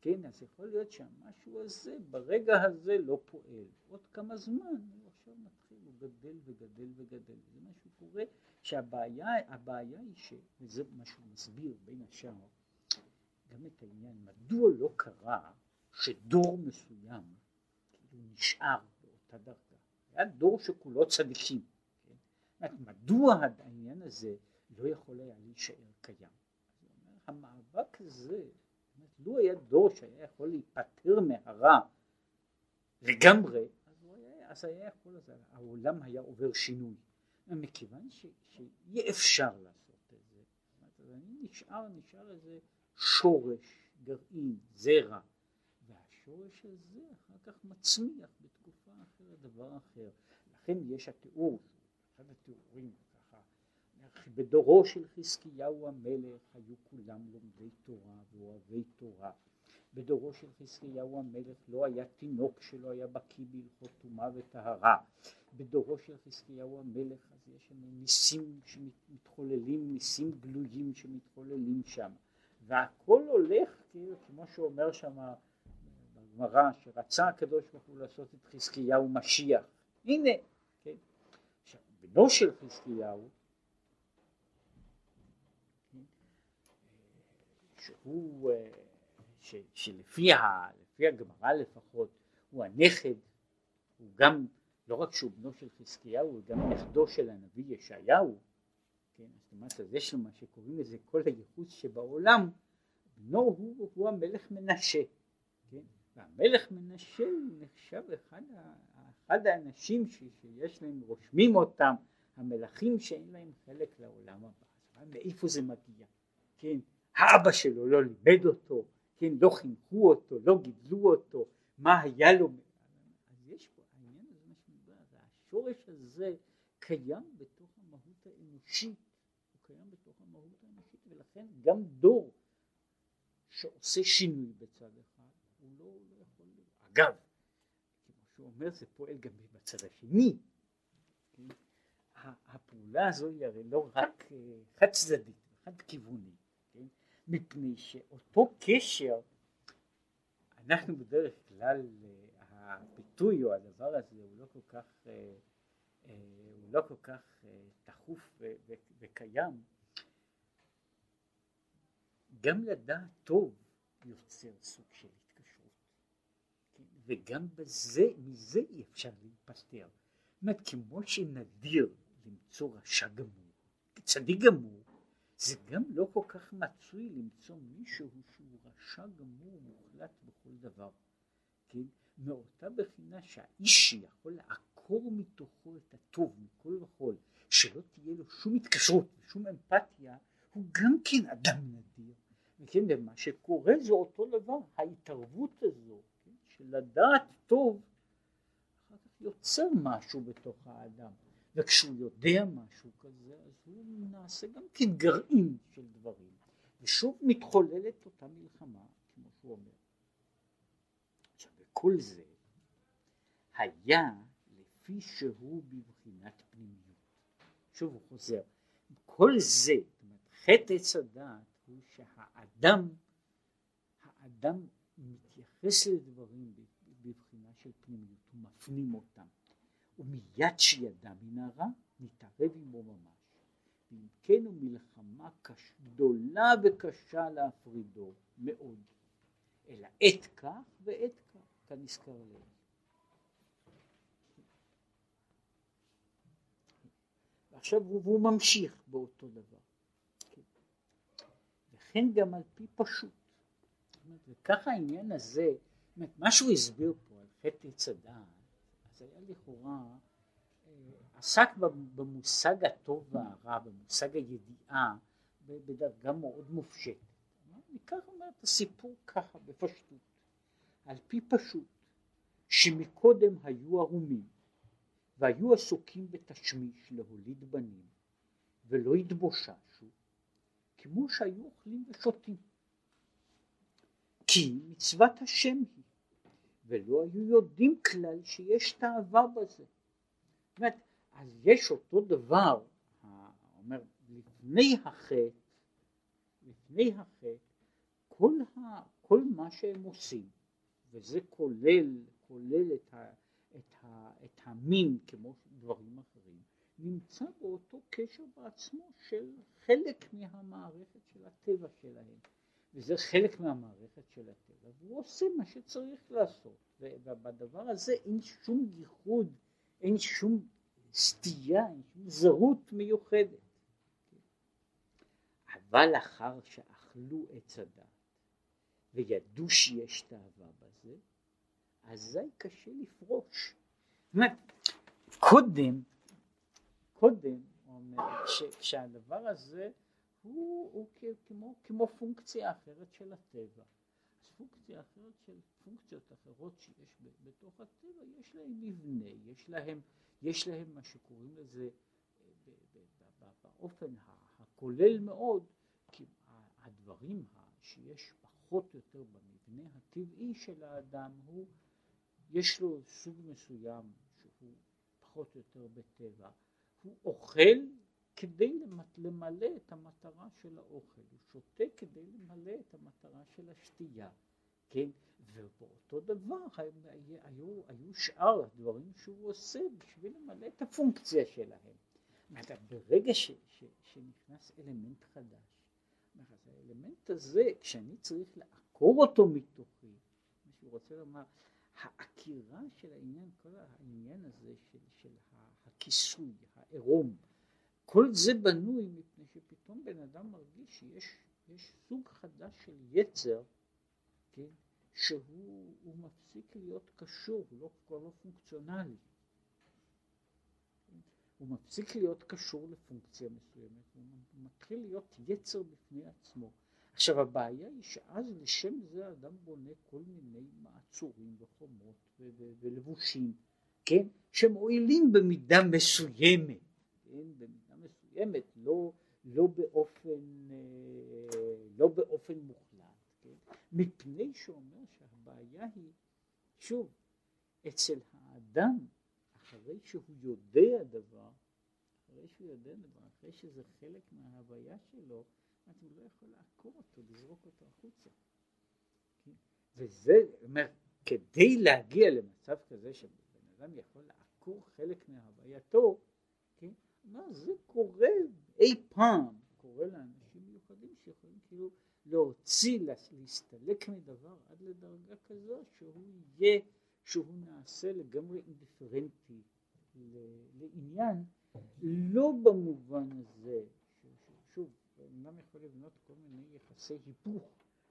Speaker 1: כן, אז יכול להיות שהמשהו הזה ברגע הזה לא פועל, עוד כמה זמן הוא עכשיו מתחיל, הוא גדל וגדל וגדל, זה מה שקורה, שהבעיה הבעיה היא ש... וזה מה שהוא מסביר בין השאר, גם את העניין, מדוע לא קרה שדור מסוים כאילו נשאר באותה דרגה, היה דור שכולו צדיקים? מדוע העניין הזה לא יכול היה להישאר קיים? המאבק הזה, לו היה דור שהיה יכול להיפטר מהרע לגמרי, אז, היה, יכול, אז העולם היה עובר שינוי. מכיוון שאי אפשר לעשות את זה, אז אני נשאר, נשאר איזה שורש, גרעין, זרע, והשורש הזה אחר כך מצמיח בתקופה אחרת דבר אחר. לכן יש התיאור, אחד התיאורים בדורו של חזקיהו המלך היו כולם לומדי תורה ואוהבי תורה. בדורו של חזקיהו המלך לא היה תינוק שלא היה בקיא בהלכות טומאה וטהרה. בדורו של חזקיהו המלך אז יש לנו ניסים שמתחוללים, ניסים גלויים שמתחוללים שם. והכל הולך כאילו כמו שאומר שם בגמרא שרצה הקדוש ברוך הוא לעשות את חזקיהו משיח. הנה, בנו של חזקיהו שהוא, אה, ש, שלפי הגמרא לפחות, הוא הנכד, הוא גם, לא רק שהוא בנו של חזקיהו, הוא גם נכדו של הנביא ישעיהו, כן, זאת אומרת, אז יש לו מה שקוראים לזה כל הייחוס שבעולם, בנו הוא, הוא המלך מנשה, כן, והמלך מנשה נחשב אחד, אחד האנשים ש, שיש להם, רושמים אותם, המלכים שאין להם חלק לעולם הבא, מאיפה זה מגיע, כן, האבא שלו לא לימד אותו, כן, לא חינכו אותו, לא גידלו אותו, מה היה לו, אז יש פה, העניין הזה, מה שנדבר, השורש הזה קיים בתוך המהות האנושית, הוא קיים בתוך המהות האנושית, ולכן גם דור שעושה שינוי בצד אחד, הוא לא, לא יכול, אגב, שהוא אומר, זה פועל גם בצד השני, כן? הפעולה הזו היא הרי לא רק אה, חד צדדית, חד כיוונית, כן? מפני שאותו קשר, אנחנו בדרך כלל, אה, הביטוי או הדבר הזה הוא לא כל כך אה, הוא לא כל כך תכוף וקיים, גם לדעת טוב יוצר סוג של? וגם בזה, מזה אי אפשר להיפטר. זאת אומרת, כמו שנדיר למצוא רשע גמור, צדיק גמור, זה גם לא כל כך מצוי למצוא מישהו שהוא רשע גמור מוחלט בכל דבר, כן? מאותה בחינה שהאיש יכול לעקור מתוכו את הטוב מכל וכל, שלא תהיה לו שום התקשרות ושום אמפתיה, הוא גם כן אדם נדיר. וכן, ומה שקורה זה אותו דבר, ההתערבות הזו, כן, של לדעת טוב, יוצר משהו בתוך האדם. וכשהוא יודע משהו כזה, אז הוא נעשה גם כן גרעין של דברים. ושוב מתחוללת אותה מלחמה, כמו שהוא אומר. עכשיו, וכל זה היה לפי שהוא בבחינת פנימיות. שוב הוא חוזר. כל זה, חטא עץ הדעת הוא שהאדם, האדם מתייחס לדברים בבחינה של פנימיות, הוא מפנים אותם. ומיד שידע מן הרע, נתערב עמו ממש. ואם כן הוא מלחמה קש, גדולה וקשה להפרידו מאוד. אלא עת כך ועת כך, כנזכר לב. ועכשיו הוא, והוא ממשיך באותו דבר. כן. וכן גם על פי פשוט. וככה העניין הזה, באמת, מה שהוא הסביר פה על חטא עץ הדעת, אז היה לכאורה, אה, עסק במושג הטוב והרע, במושג הידיעה, בדרגה מאוד מופשטת. ניקח את הסיפור ככה בפשטות, על פי פשוט, שמקודם היו ערומים והיו עסוקים בתשמיש להוליד בנים ולא התבוששו כמו שהיו אוכלים ושותים כי מצוות השם היא ולא היו יודעים כלל שיש תאווה בזה. זאת אומרת, אז יש אותו דבר, אומר, לפני החטא, לפני החטא, כל, ה, כל מה שהם עושים, וזה כולל, כולל את, ה, את, ה, את המין כמו דברים אחרים, נמצא באותו קשר בעצמו של חלק מהמערכת של הטבע שלהם. וזה חלק מהמערכת של הטבע, והוא עושה מה שצריך לעשות, ובדבר הזה אין שום ייחוד, אין שום סטייה, אין שום זרות מיוחדת. אבל אחר שאכלו עץ הדת וידעו שיש תאווה בזה, אזי קשה לפרוש. קודם, קודם, הוא אומר, כשהדבר הזה הוא, הוא כמו, כמו פונקציה אחרת של הטבע. אז פונקציה אחרת של פונקציות אחרות שיש בתוך הטבע, יש להם מבנה, יש להם, יש להם מה שקוראים לזה באופן הכולל מאוד, כי הדברים שיש פחות או יותר במבנה הטבעי של האדם הוא, יש לו סוג מסוים שהוא פחות או יותר בטבע, הוא אוכל כדי למלא את המטרה של האוכל, הוא שותה כדי למלא את המטרה של השתייה, כן? ובאותו דבר היו, היו שאר הדברים שהוא עושה בשביל למלא את הפונקציה שלהם. ברגע ש, ש, שנכנס אלמנט חדש, אז האלמנט הזה, כשאני צריך לעקור אותו מתוכי, מה שהוא רוצה לומר, העקירה של העניין, כל העניין הזה של, של הכיסוי, העירום, כל זה בנוי מפני שפתאום בן אדם מרגיש שיש יש סוג חדש של יצר, כן, שהוא מפסיק להיות קשור, לא, כבר לא פונקציונלי. הוא מפסיק להיות קשור לפונקציה מסוימת, הוא מתחיל להיות יצר בפני עצמו. עכשיו הבעיה היא שאז לשם זה האדם בונה כל מיני מעצורים וחומות ולבושים, כן, שמועילים במידה מסוימת, כן, במידה מסוימת, לא, לא, באופן, אה, לא באופן מוחלט, כן, מפני שאומר שהבעיה היא, שוב, אצל האדם, אחרי שהוא יודע דבר, אחרי שהוא יודע דבר, אחרי שזה חלק מההוויה שלו, אז הוא לא יכול לעקור אותו, לזרוק אותו החוצה. כן? וזה, אומר, כדי להגיע למצב כזה שבן אדם יכול לעקור חלק מהווייתו? מה זה קורה אי פעם, קורה לאנשים מיוחדים שיכולים כאילו להוציא, להסתלק מדבר עד לדרגה כזו שהוא יהיה, שהוא נעשה לגמרי אינדיפרנטי לעניין, לא במובן הזה, שוב, אדם יכול לבנות כל מיני יחסי היפוך,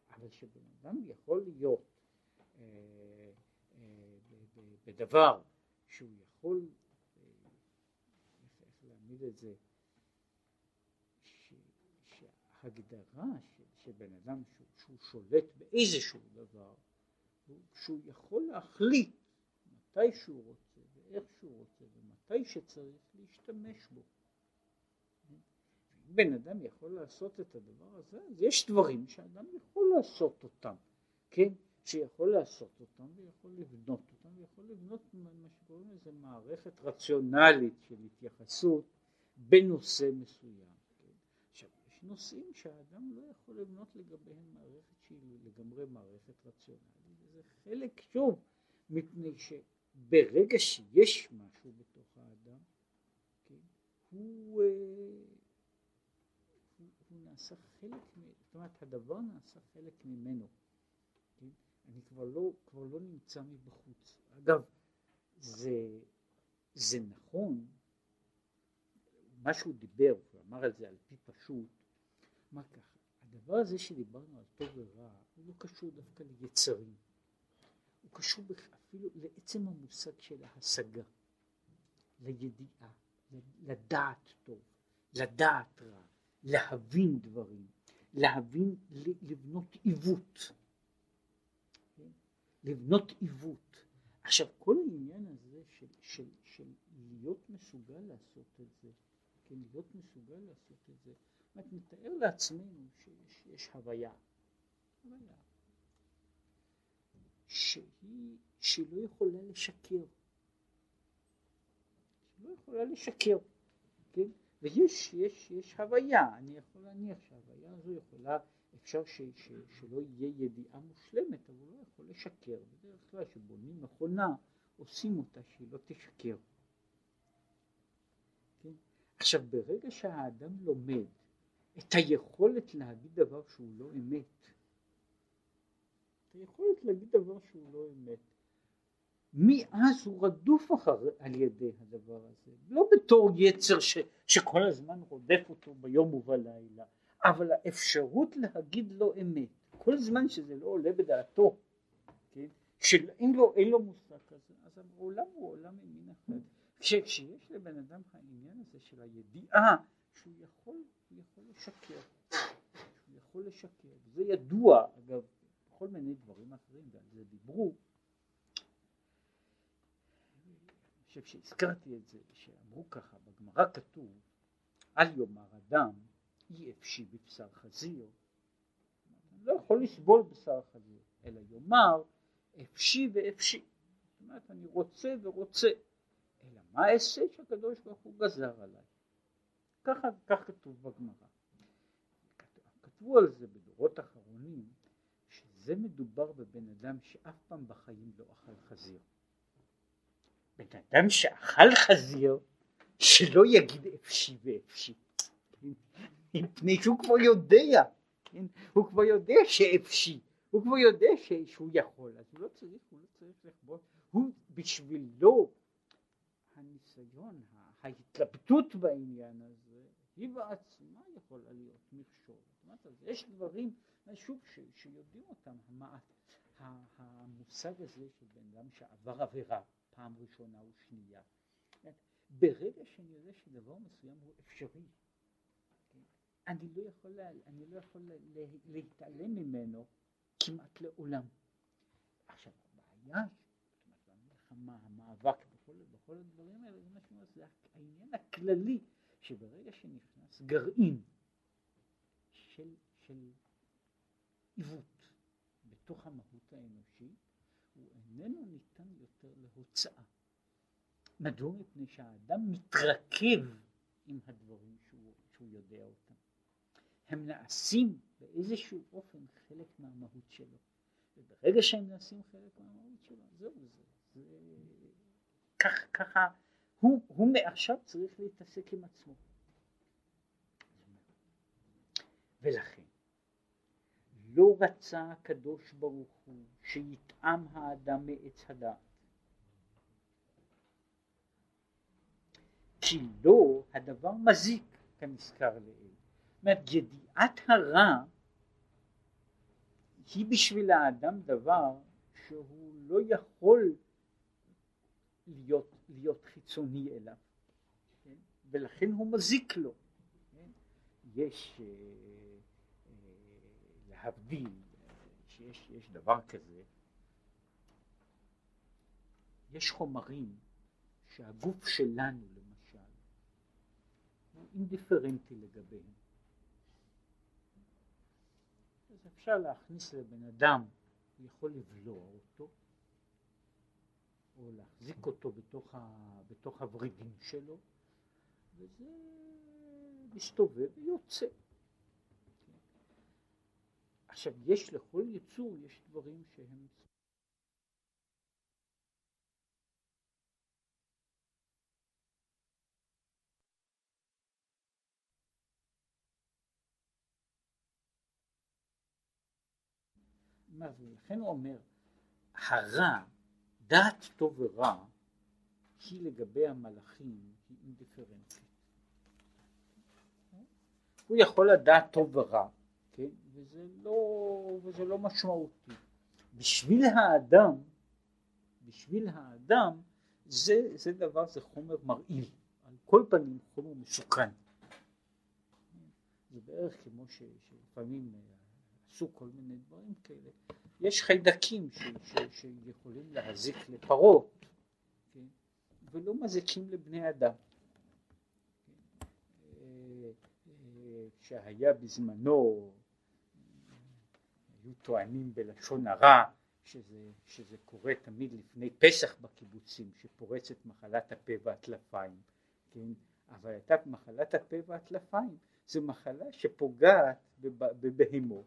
Speaker 1: אבל שבן אדם יכול להיות אה, אה, בדבר שהוא יכול, להעמיד את זה, שהגדרה של, של בן אדם שהוא, שהוא שולט באיזשהו דבר, הוא שהוא יכול להחליט מתי שהוא רוצה ואיך שהוא רוצה ומתי שצריך להשתמש בו. בן אדם יכול לעשות את הדבר הזה, אז יש דברים שאדם יכול לעשות אותם, כן? שיכול לעשות אותם ויכול לבנות אותם ויכול לבנות מה שקוראים לזה מערכת רציונלית של התייחסות בנושא מסוים. כן? עכשיו יש נושאים שהאדם לא יכול לבנות לגביהם מערכת שהיא לגמרי מערכת רציונלית וזה חלק שוב מפני שברגע שיש משהו בתוך האדם כן? הוא אה, נעשה חלק, זאת אומרת הדבר נעשה חלק ממנו, כן? אני כבר לא, כבר לא נמצא מבחוץ. אגב, זה, זה נכון, מה שהוא דיבר, הוא אמר על זה על פי פשוט, מה ככה, הדבר הזה שדיברנו על טוב ורע, הוא לא קשור דווקא ליצרים, הוא קשור אפילו לעצם המושג של ההשגה, לידיעה, לדעת טוב, לדעת רע. להבין דברים, להבין, לבנות עיוות? לבנות עיוות. עכשיו כל העניין הזה של, של, של להיות מסוגל לעשות את זה, כן, להיות מסוגל לעשות את זה, זאת נתאר לעצמנו שיש הוויה, הוויה, שהיא, שלא יכולה לשקר, שלא יכולה לשקר, כן? ויש יש, יש הוויה, אני יכול להניח שההוויה הזו יכולה, אפשר ש, ש, שלא יהיה ידיעה מושלמת, אבל לא יכול לשקר. בדרך כלל כשבונים מכונה, עושים אותה שהיא לא תשקר. עכשיו, ברגע שהאדם לומד את היכולת להגיד דבר שהוא לא אמת, את היכולת להגיד דבר שהוא לא אמת, מאז הוא רדוף אחר על ידי הדבר הזה, לא בתור יצר ש, שכל הזמן רודף אותו ביום ובלילה, אבל האפשרות להגיד לו אמת, כל זמן שזה לא עולה בדעתו, כן, שאין לו, לו מושג כזה, אז העולם הוא עולם ממין אחר. כשיש לבן אדם העניין הזה של הידיעה שהוא יכול, יכול לשקר, שהוא יכול לשקר, זה ידוע אגב בכל מיני דברים אחרים ועל זה דיברו. חושב שהזכרתי את זה, שאמרו ככה, בגמרא כתוב, אל יאמר אדם אי אפשי בבשר חזיר, אני לא יכול לסבול בשר חזיר, אלא יאמר אפשי ואפשי, זאת אומרת אני רוצה ורוצה, אלא מה אעשה שהקדוש ברוך הוא גזר עליי, ככה כך כתוב בגמרא. כתבו על זה בדורות אחרונים, שזה מדובר בבן אדם שאף פעם בחיים לא אכל חזיר. בן אדם שאכל חזיר שלא יגיד אפשי ואפשי מפני שהוא כבר יודע כן? הוא כבר יודע שאפשי הוא כבר יודע שהוא יכול אז הוא לא צריך הוא לא צריך לכבוד הוא בשבילו הניסיון ההתלבטות בעניין הזה היא בעצמה יכולה להיות מכשול. יש דברים, שוב, שיודעים אותם, המושג הזה של בן אדם שעבר עבירה פעם ראשונה או שנייה, ברגע שאני יודע שדבר מסוים הוא אפשרי, אני לא יכול, אני לא יכול להתעלם ממנו כמעט לעולם. עכשיו הבעיה, המאבק, בכל, בכל הדברים האלה, זה מה שאומר, זה העניין הכללי, שברגע שנכנס גרעין של, של עיוות בתוך המהות האנושית, הוא איננו ניתן יותר להוצאה. מדוע? מפני שהאדם מתרכב עם הדברים שהוא, שהוא יודע אותם. הם נעשים באיזשהו אופן חלק מהמהות שלו. וברגע שהם נעשים חלק מהמהות שלו, זהו זה. זה כך, ככה, הוא, הוא מעכשיו צריך להתעסק עם עצמו. ולכן, לא רצה הקדוש ברוך הוא שיטעם האדם מעץ הדעת. כי לא הדבר מזיק כנזכר לעיל. זאת אומרת, ידיעת הרע היא בשביל האדם דבר שהוא לא יכול להיות, להיות חיצוני אליו, כן? ולכן הוא מזיק לו. כן? יש אה, אה, להבדיל, שיש יש דבר כזה, יש חומרים שהגוף שלנו למשל הוא אינדיפרנטי לגביהם. אז אפשר להכניס לבן אדם, הוא יכול לבלוע אותו, או להחזיק אותו בתוך, ה, בתוך הוורידים שלו, וזה מסתובב ויוצא. עכשיו, יש לכל יצור, יש דברים שהם מה זה? לכן הוא אומר, הרע, דעת טוב ורע, היא לגבי המלאכים היא אינדיפרנטית. הוא יכול לדעת טוב ורע, כן? וזה לא, וזה לא משמעותי. בשביל האדם, בשביל האדם, זה, זה דבר, זה חומר מרעיל, על כל פנים חומר מסוכן. זה בערך כמו שלפעמים עשו כל מיני דברים כאלה. יש חיידקים ש, ש, שיכולים להזיק לפרות, כן? ולא מזיקים לבני אדם. אה, אה, שהיה בזמנו, היו טוענים בלשון הרע, שזה, שזה קורה תמיד לפני פסח בקיבוצים, שפורצת מחלת הפה והטלפיים, כן? אבל הייתה מחלת הפה והטלפיים, זו מחלה שפוגעת בבהמות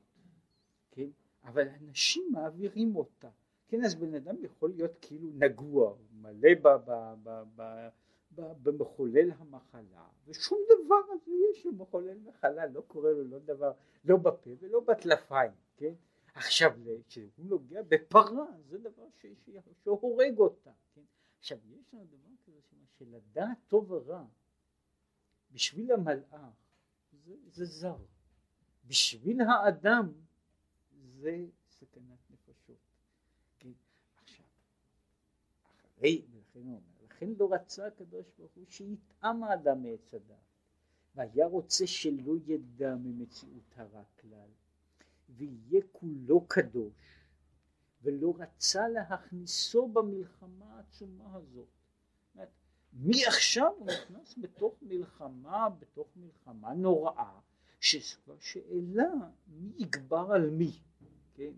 Speaker 1: כן? אבל אנשים מעבירים אותה, כן? אז בן אדם יכול להיות כאילו נגוע, מלא ב, ב, ב, ב, ב, במחולל המחלה, ושום דבר אז יש למחולל מחלה, לא קורה לו לא דבר, לא בפה ולא בטלפיים, כן? עכשיו, כשהוא נוגע בפרה, זה דבר ש, ש, שהורג אותה, כן? עכשיו, יש לנו דבר כזה שלדעת טוב ורע, בשביל המלאך, זה, זה זר. בשביל האדם זה סכנת נפשות. כן, עכשיו, אחרי, ולכן הוא אומר, לכן לא רצה הקדוש ברוך הוא שיטעם האדם מעץ הדעת, והיה רוצה שלא ידע ממציאות הרע כלל, ויהיה כולו קדוש, ולא רצה להכניסו במלחמה העצומה הזאת. מעכשיו הוא נכנס בתוך מלחמה, בתוך מלחמה נוראה, שזו שאלה מי יגבר על מי. כן,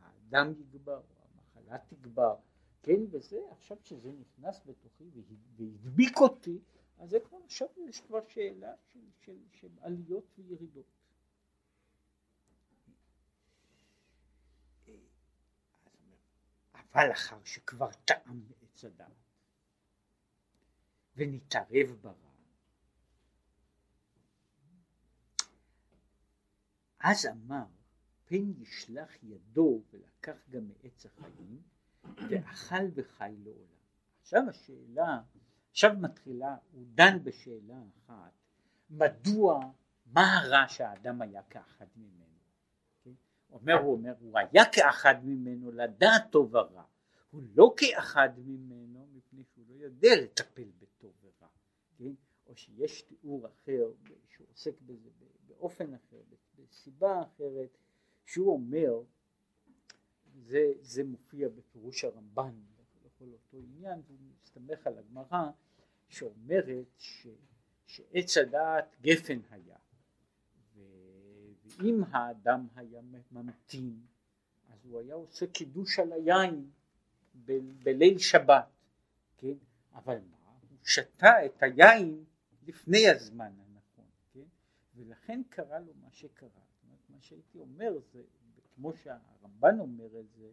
Speaker 1: האדם יגבר, המחלה תגבר, כן, וזה עכשיו שזה נכנס בתוכי והדביק אותי, אז זה כבר עכשיו יש כבר שאלה של, של, של עליות וירידות. אבל אחר שכבר טעם בעץ הדעת ונתערב ברע, אז אמר פן ישלח ידו ולקח גם מעץ החיים ואכל וחי לעולם. עכשיו השאלה, עכשיו מתחילה, הוא דן בשאלה אחת, מדוע, מה הרע שהאדם היה כאחד ממנו. כן? אומר, הוא אומר, הוא היה כאחד ממנו לדעת טוב ורע. הוא לא כאחד ממנו מפני שהוא לא יודע לטפל בטוב ורע. כן? או שיש תיאור אחר שהוא עוסק בזה באופן אחר, בסיבה אחרת, שהוא אומר, זה, זה מופיע בפירוש הרמב"ן לכל אותו עניין, והוא מסתמך על הגמרא שאומרת ש, שעץ הדעת גפן היה, ו, ואם האדם היה ממתין, אז הוא היה עושה קידוש על היין ב, בליל שבת, כן? אבל מה? הוא שתה את היין לפני הזמן הנכון, כן? ולכן קרה לו מה שקרה. מה שהייתי אומר זה, כמו שהרמב"ן אומר את זה,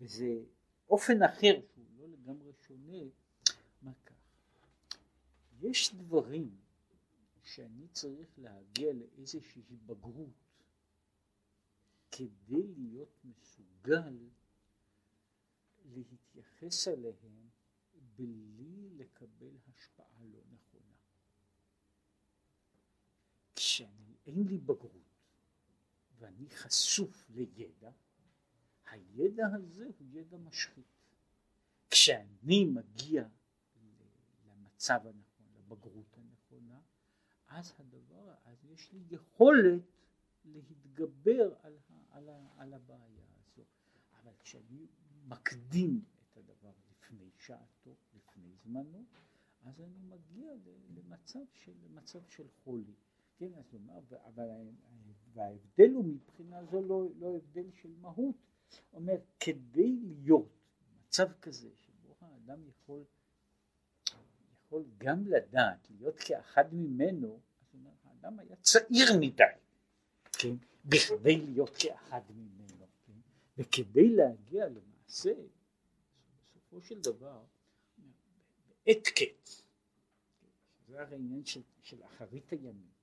Speaker 1: וזה אופן אחר שהוא לא לגמרי שונה, מה כך? יש דברים שאני צריך להגיע לאיזושהי בגרות כדי להיות מסוגל להתייחס אליהם בלי לקבל השפעה לא נכונה. כשאני אין לי בגרות ואני חשוף לידע, הידע הזה הוא ידע משחית. כשאני מגיע למצב הנכון, לבגרות הנכונה, אז הדבר, אז יש לי יכולת להתגבר על, על, על הבעיה הזו. אבל כשאני מקדים את הדבר לפני שעתו, לפני זמנו, אז אני מגיע למצב של, למצב של חולי. כן, אז אומר, אבל וההבדל הוא מבחינה זו לא, לא הבדל של מהות. אומר, כדי להיות במצב כזה, שבו האדם יכול, יכול גם לדעת, להיות כאחד ממנו, אז אומר, האדם היה צעיר מדי, כן, בכדי להיות כאחד ממנו, כן, וכדי להגיע למעשה, בסופו של דבר, בעת קץ, זה הרי עניין של, של אחרית הימים.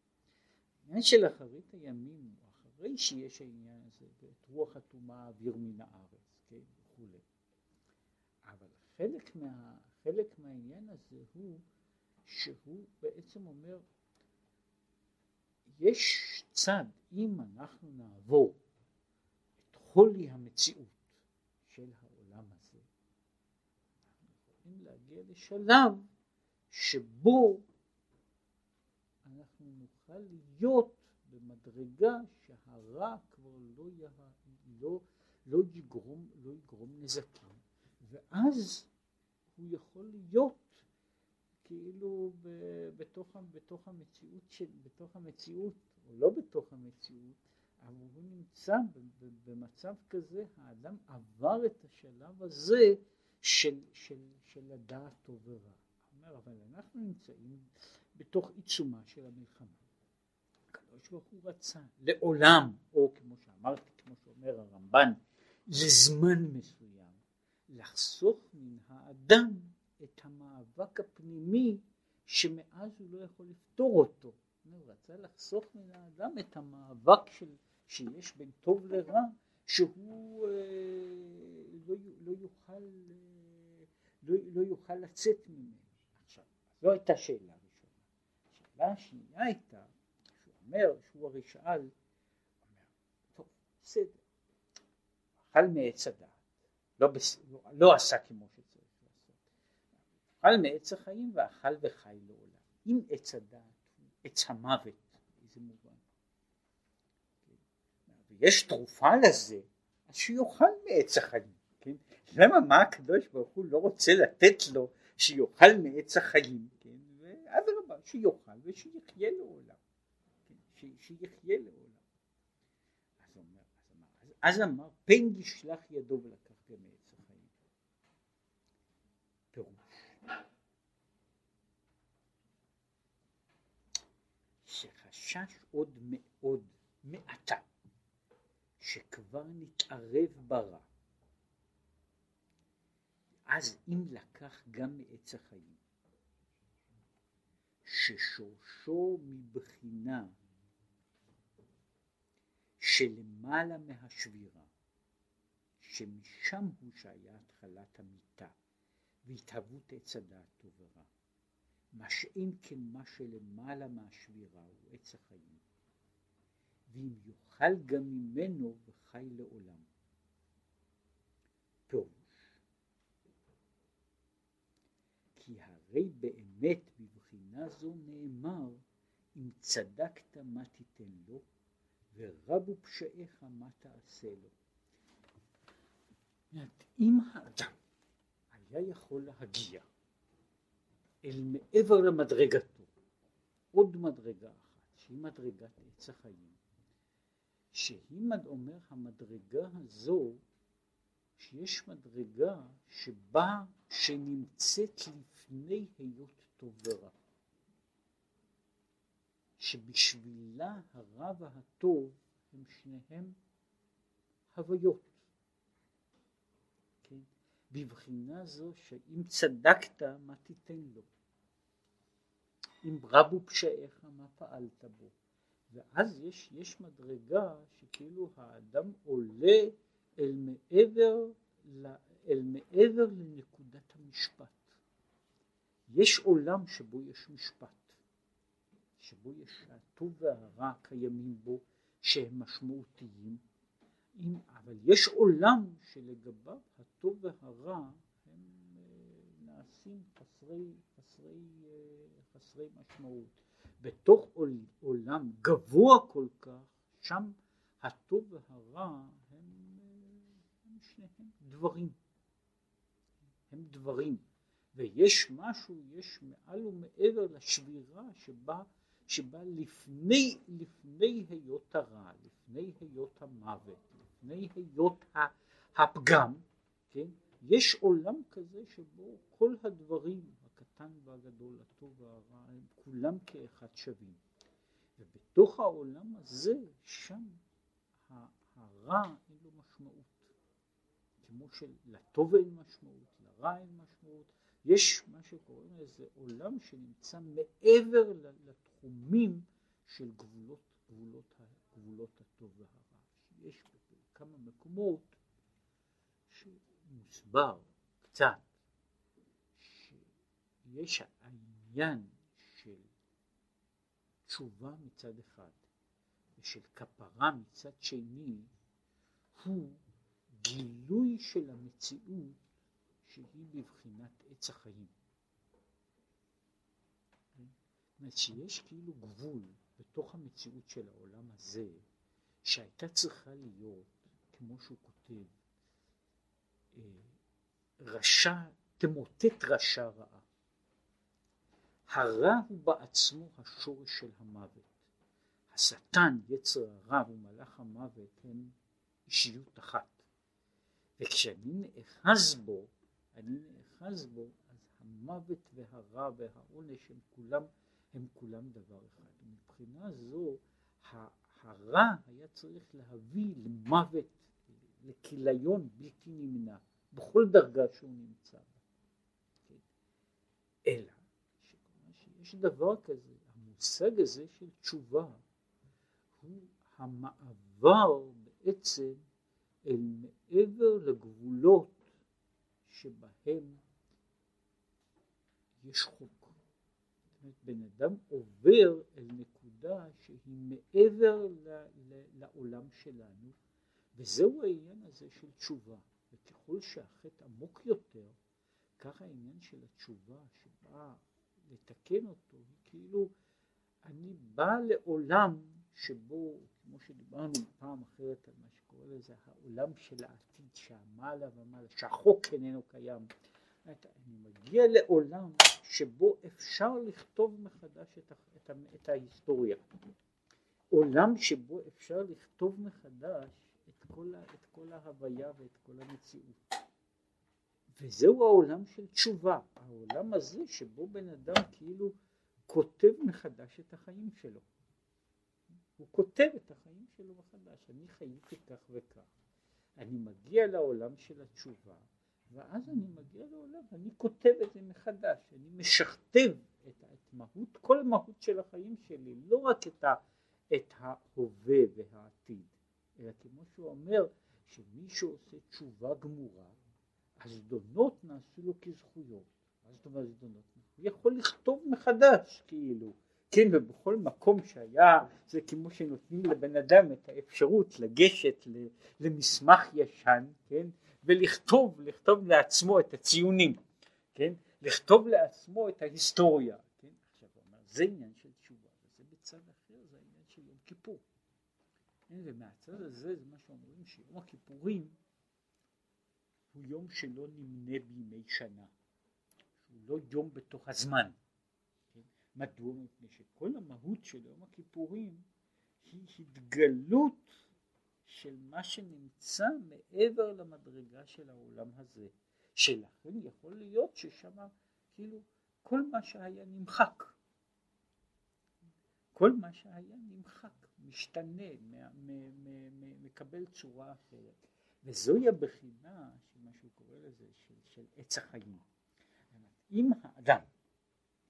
Speaker 1: העניין של אחרית הימים, אחרי שיש העניין הזה, ואת רוח הטומאה אוויר מן הארץ, כן, וכולי. אבל חלק, מה, חלק מהעניין הזה הוא שהוא בעצם אומר, יש צד, אם אנחנו נעבור את חולי המציאות של העולם הזה, אנחנו יכולים להגיע לשלב שבו נוכל להיות במדרגה שהרע כבר לא, יה, לא, לא, יגרום, לא יגרום נזקים, ואז הוא יכול להיות כאילו בתוך, בתוך המציאות, של, בתוך המציאות, או לא בתוך המציאות, אבל הוא נמצא במצב כזה, האדם עבר את השלב הזה של, של, של לדעת טוב ורע. אבל אנחנו נמצאים בתוך עיצומה של המלחמה. הקדוש ברוך הוא רצה לעולם, או כמו שאמרתי, כמו שאומר הרמב"ן, לזמן מסוים, לחסוך מן האדם את המאבק הפנימי שמאז הוא לא יכול לפתור אותו. הוא רצה לחסוך מן האדם את המאבק של, שיש בין טוב לרע, שהוא אה, לא, לא, יוכל, אה, לא, לא יוכל לצאת ממנו. עכשיו, זו הייתה שאלה ראשונה. השאלה השנייה הייתה, אומר, שהוא הרי שאל, אומר, טוב, בסדר, אכל מעץ הדעת, לא, בס... לא, לא עשה כמו שצריך לעשות, אכל מעץ החיים ואכל וחי לעולם. אם עץ הדעת הוא עץ המוות, באיזה מובן? ויש תרופה לזה, אז שיאכל מעץ החיים, כן? למה מה הקדוש ברוך הוא לא רוצה לתת לו שיאכל מעץ החיים, כן? ואדרבה, שיאכל ושיחיה לעולם? שיחיה לעולם. אז אומר, אז אמר, אז אמר פן ישלח ידו ולקח גם מעץ החיים. פירוש. שחשש עוד מאוד מעתה שכבר נתערב ברע אז אם לקח גם מעץ החיים, ששורשו מבחינה שלמעלה מהשבירה, שמשם הוא שהיה התחלת המיטה והתהוות עץ הדעת טוב ורע, מה שאם כן מה שלמעלה מהשבירה הוא עץ החיים, ואם יאכל גם ממנו וחי לעולם. פירוש, כי הרי באמת בבחינה זו נאמר אם צדקת מה תיתן לו ורבו פשעיך מה תעשה לו. אם האדם היה יכול להגיע אל מעבר למדרגתו, עוד מדרגה אחת, שהיא מדרגת עץ החיים, שהיא אומר המדרגה הזו, שיש מדרגה שבה, שנמצאת לפני היות טוב ורע. שבשבילה הרע והטוב הם שניהם הוויות. כן? בבחינה זו שאם צדקת מה תיתן לו, אם רבו פשעיך מה פעלת בו, ואז יש, יש מדרגה שכאילו האדם עולה אל מעבר, אל מעבר לנקודת המשפט. יש עולם שבו יש משפט. שבו יש הטוב והרע קיימים בו שהם משמעותיים, אם, אבל יש עולם שלגביו הטוב והרע הם אה, נעשים חסרי, חסרי, אה, חסרי משמעות. בתוך עולם גבוה כל כך, שם הטוב והרע הם, אה, הם שניהם דברים. הם דברים. ויש משהו, יש מעל ומעבר לשבירה שבה שבא לפני, לפני היות הרע, לפני היות המוות, לפני היות הפגם, כן? יש עולם כזה שבו כל הדברים, הקטן והגדול, הטוב והרע, הם כולם כאחד שווים. ובתוך העולם הזה, שם הרע אין לו משמעות. כמו שלטוב אין משמעות, לרע אין משמעות, יש מה שקוראים לזה עולם שנמצא מעבר לתחומים של גבולות, גבולות, גבולות הטוב והרע. יש כמה מקומות שמוסבר קצת שיש העניין של תשובה מצד אחד ושל כפרה מצד שני הוא גילוי של המציאות שהיא בבחינת עץ החיים. זאת אומרת שיש כאילו גבול בתוך המציאות של העולם הזה שהייתה צריכה להיות, כמו שהוא כותב, אה, רשע, תמוטט רשע רעה. הרע הוא בעצמו השורש של המוות. השטן, יצר הרע ומלאך המוות הם אישיות אחת. וכשאני נאחז בו, אני נאחז בו, אז המוות והרע והעונש הם כולם, הם כולם דבר אחד. מבחינה זו הרע היה צריך להביא למוות, לכיליון בלתי נמנע, בכל דרגה שהוא נמצא בה. כן? אלא שיש דבר כזה, המושג הזה של תשובה הוא המעבר בעצם אל מעבר לגבולות שבהם יש חוק. בן אדם עובר אל נקודה שהיא מעבר ל, ל, לעולם שלנו, וזהו העניין הזה של תשובה. וככל שהחטא עמוק יותר, כך העניין של התשובה שבאה לתקן אותו, היא כאילו אני בא לעולם שבו, כמו שדיברנו פעם אחרת על מה שקורא לזה העולם של העתיד, שהמעלה ומעלה, שהחוק איננו קיים. אני מגיע לעולם שבו אפשר לכתוב מחדש את, את, את ההיסטוריה. עולם שבו אפשר לכתוב מחדש את כל, את כל ההוויה ואת כל המציאות. וזהו העולם של תשובה, העולם הזה שבו בן אדם כאילו כותב מחדש את החיים שלו. הוא כותב את החיים שלו מחדש, אני חייתי כך וכך. אני מגיע לעולם של התשובה, ואז אני מגיע לעולם, אני כותב את זה מחדש, אני משכתב את, את מהות, כל המהות של החיים שלי, לא רק את, ה, את ההווה והעתיד, אלא כמו שהוא אומר, שמי שעושה תשובה גמורה, הזדונות נעשו לו כזכויות. מה זאת אומרת זדונות? הוא יכול לכתוב מחדש כאילו, כן, ובכל מקום שהיה, זה כמו שנותנים לבן אדם את האפשרות לגשת למסמך ישן, כן, ולכתוב, לכתוב לעצמו את הציונים, כן, לכתוב לעצמו את ההיסטוריה, כן, עכשיו הוא אומר, זה עניין של תשובה, וזה בצד אחר, זה העניין של יום כיפור, כן, ומהצד הזה זה מה שאומרים שיום הכיפורים הוא יום שלא נמנה בימי שנה, הוא לא יום בתוך הזמן? מדוע? מפני שכל המהות של יום הכיפורים היא התגלות של מה שנמצא מעבר למדרגה של העולם הזה, שלכן יכול להיות ששם כאילו כל מה שהיה נמחק, כל מה שהיה נמחק, משתנה, מקבל צורה אחרת. וזוהי הבחינה של מה שהוא קורא לזה של, של עץ החיים. אם האדם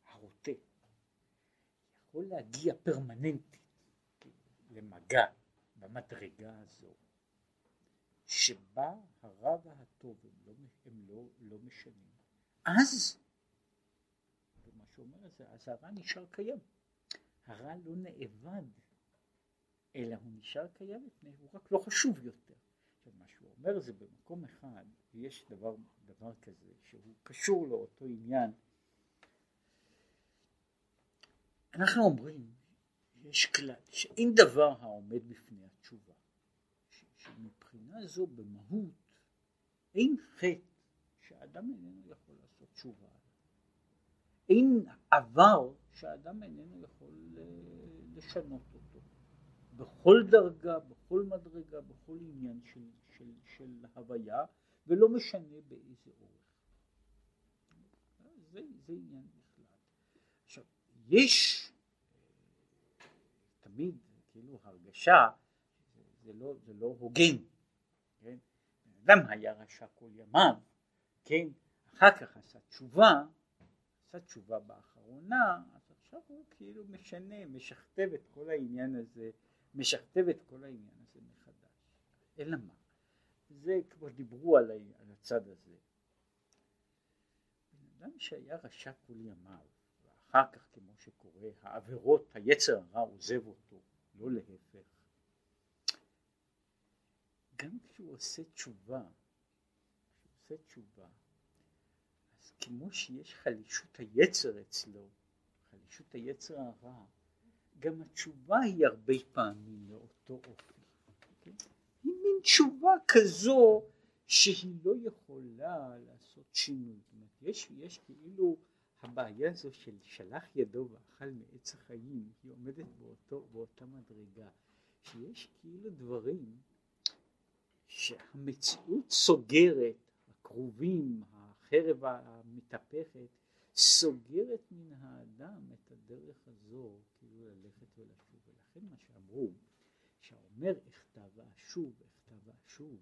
Speaker 1: הרוטה יכול להגיע פרמננטית למגע במדרגה הזו שבה הרע והטוב הם לא, הם לא, לא משנים אז מה שאומר זה אז הרע נשאר קיים הרע לא נאבד אלא הוא נשאר קיים מפני הוא רק לא חשוב יותר מה שהוא אומר זה במקום אחד, יש דבר, דבר כזה שהוא קשור לאותו עניין. אנחנו אומרים, יש כלל, שאין דבר העומד בפני התשובה, שמבחינה זו במהות אין חטא שאדם איננו יכול לעשות תשובה אין עבר שאדם איננו יכול אה, לשנות אותו. בכל דרגה, בכל מדרגה, בכל עניין של, של, של הוויה, ולא משנה באיזה אורך. זה, זה עניין בכלל. עכשיו, יש תמיד כאילו הרגשה, זה לא, זה לא הוגן, כן? אדם היה רשע כל ימיו, כן? אחר כך עשה תשובה, עשה תשובה באחרונה, אז עכשיו הוא כאילו משנה, משכתב את כל העניין הזה משכתב את כל העניין הזה מחדש. אלא מה? זה כבר דיברו על, על הצד הזה. בן אדם שהיה רשע כל ימיו, ואחר כך כמו שקורה, העבירות, היצר הרע עוזב אותו, לא להפך. גם כשהוא עושה תשובה, כשהוא עושה תשובה, אז כמו שיש חלישות היצר אצלו, חלישות היצר הרע, גם התשובה היא הרבה פעמים לאותו אופי. כן? היא מין תשובה כזו שהיא לא יכולה לעשות שינוי. זאת אומרת, יש, יש כאילו הבעיה הזו של שלח ידו ואכל מעץ החיים, היא עומדת באותו, באותה מדרגה, שיש כאילו דברים שהמציאות סוגרת, הקרובים, החרב המתהפכת, סוגרת מן האדם את הדרך הזו כאילו ללכת ולשוב ולכן מה שאמרו שהאומר אכתב ואשוב אכתב ואשוב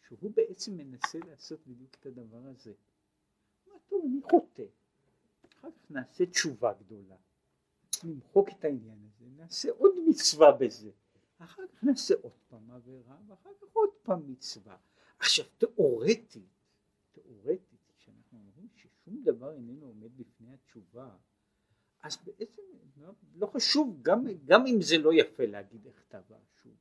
Speaker 1: שהוא בעצם מנסה לעשות בדיוק את הדבר הזה. מה טוב אני חוטא אחר כך נעשה תשובה גדולה. נמחוק את העניין הזה נעשה עוד מצווה בזה. אחר כך נעשה עוד פעם עבירה ואחר כך עוד פעם מצווה. עכשיו תיאורטית תיאורטית שום דבר איננו עומד בפני התשובה, אז בעצם לא, חשוב, גם, גם אם זה לא יפה להגיד איך כתב השוב,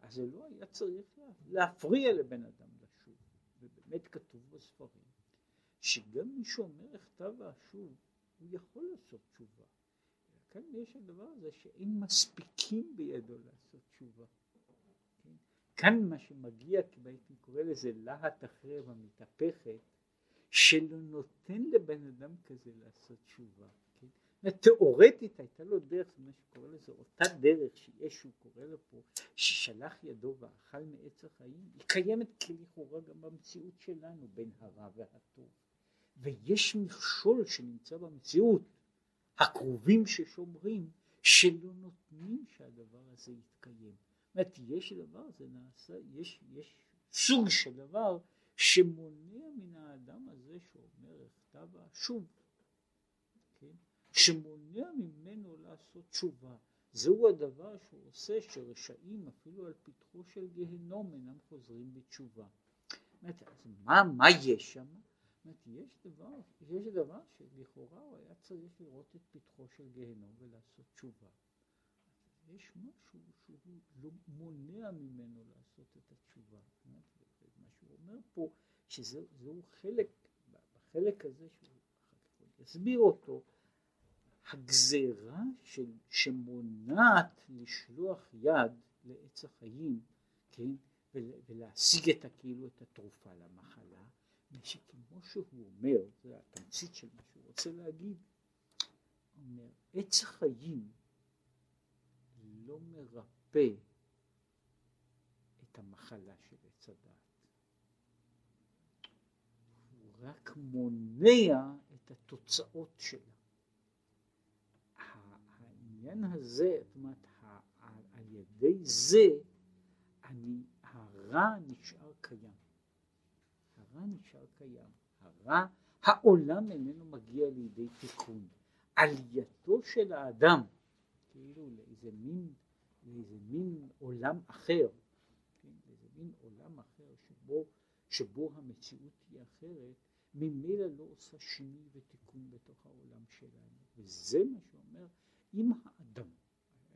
Speaker 1: אז זה לא היה צריך להפריע לבן אדם לשוב, ובאמת כתוב בספרים, שגם מי שאומר איך כתב השוב, הוא יכול לעשות תשובה. כאן יש הדבר הזה שאין מספיקים בידו לעשות תשובה. כן? כאן מה שמגיע, הייתי קורא לזה להט החרב המתהפכת, שלא נותן לבן אדם כזה לעשות תשובה. כן? תיאורטית הייתה לו דרך, מה שקורא לזה, אותה דרך שיש, שהוא קורא לו פה, ששלח ידו ואכל מעץ החיים, היא קיימת כלכאורה גם במציאות שלנו, בין הרע והטוב. ויש מכשול שנמצא במציאות, הקרובים ששומרים, שלא נותנים שהדבר הזה יתקיים. זאת אומרת, יש דבר, זה נעשה, יש, יש סוג של דבר שמונע מן האדם הזה שאומר הכתב שוב, כן? שמונע ממנו לעשות תשובה. זהו הדבר שהוא עושה שרשעים אפילו על פתחו של גיהנום אינם חוזרים בתשובה. אז מה, מה יש שם? אומרת, יש דבר, יש דבר שלכאורה הוא היה צריך לראות את פתחו של גיהנום ולעשות תשובה. יש משהו שהוא לא מונע ממנו לעשות את התשובה. מה שהוא אומר פה, שזהו חלק, בחלק הזה שהוא יסביר אותו, הגזרה של, שמונעת לשלוח יד לעץ החיים, כן, ולהשיג את הכאילו את התרופה למחלה, שכמו שהוא אומר, זה התמצית של מה שהוא רוצה להגיד, אומר, עץ החיים לא מרפא את המחלה של עץ הדעת. הוא רק מונע את התוצאות שלה. העניין הזה, זאת אומרת, על ידי זה אני, הרע נשאר קיים. הרע נשאר קיים. הרע, העולם איננו מגיע לידי תיקון. עלייתו של האדם, כאילו לאיזה מין, לאיזה מין עולם אחר, כן, לאיזה מין עולם אחר שבו, שבו המציאות היא אחרת, ממילא לא עושה שינוי ותיקון בתוך העולם שלנו. וזה מה שאומר, אם האדם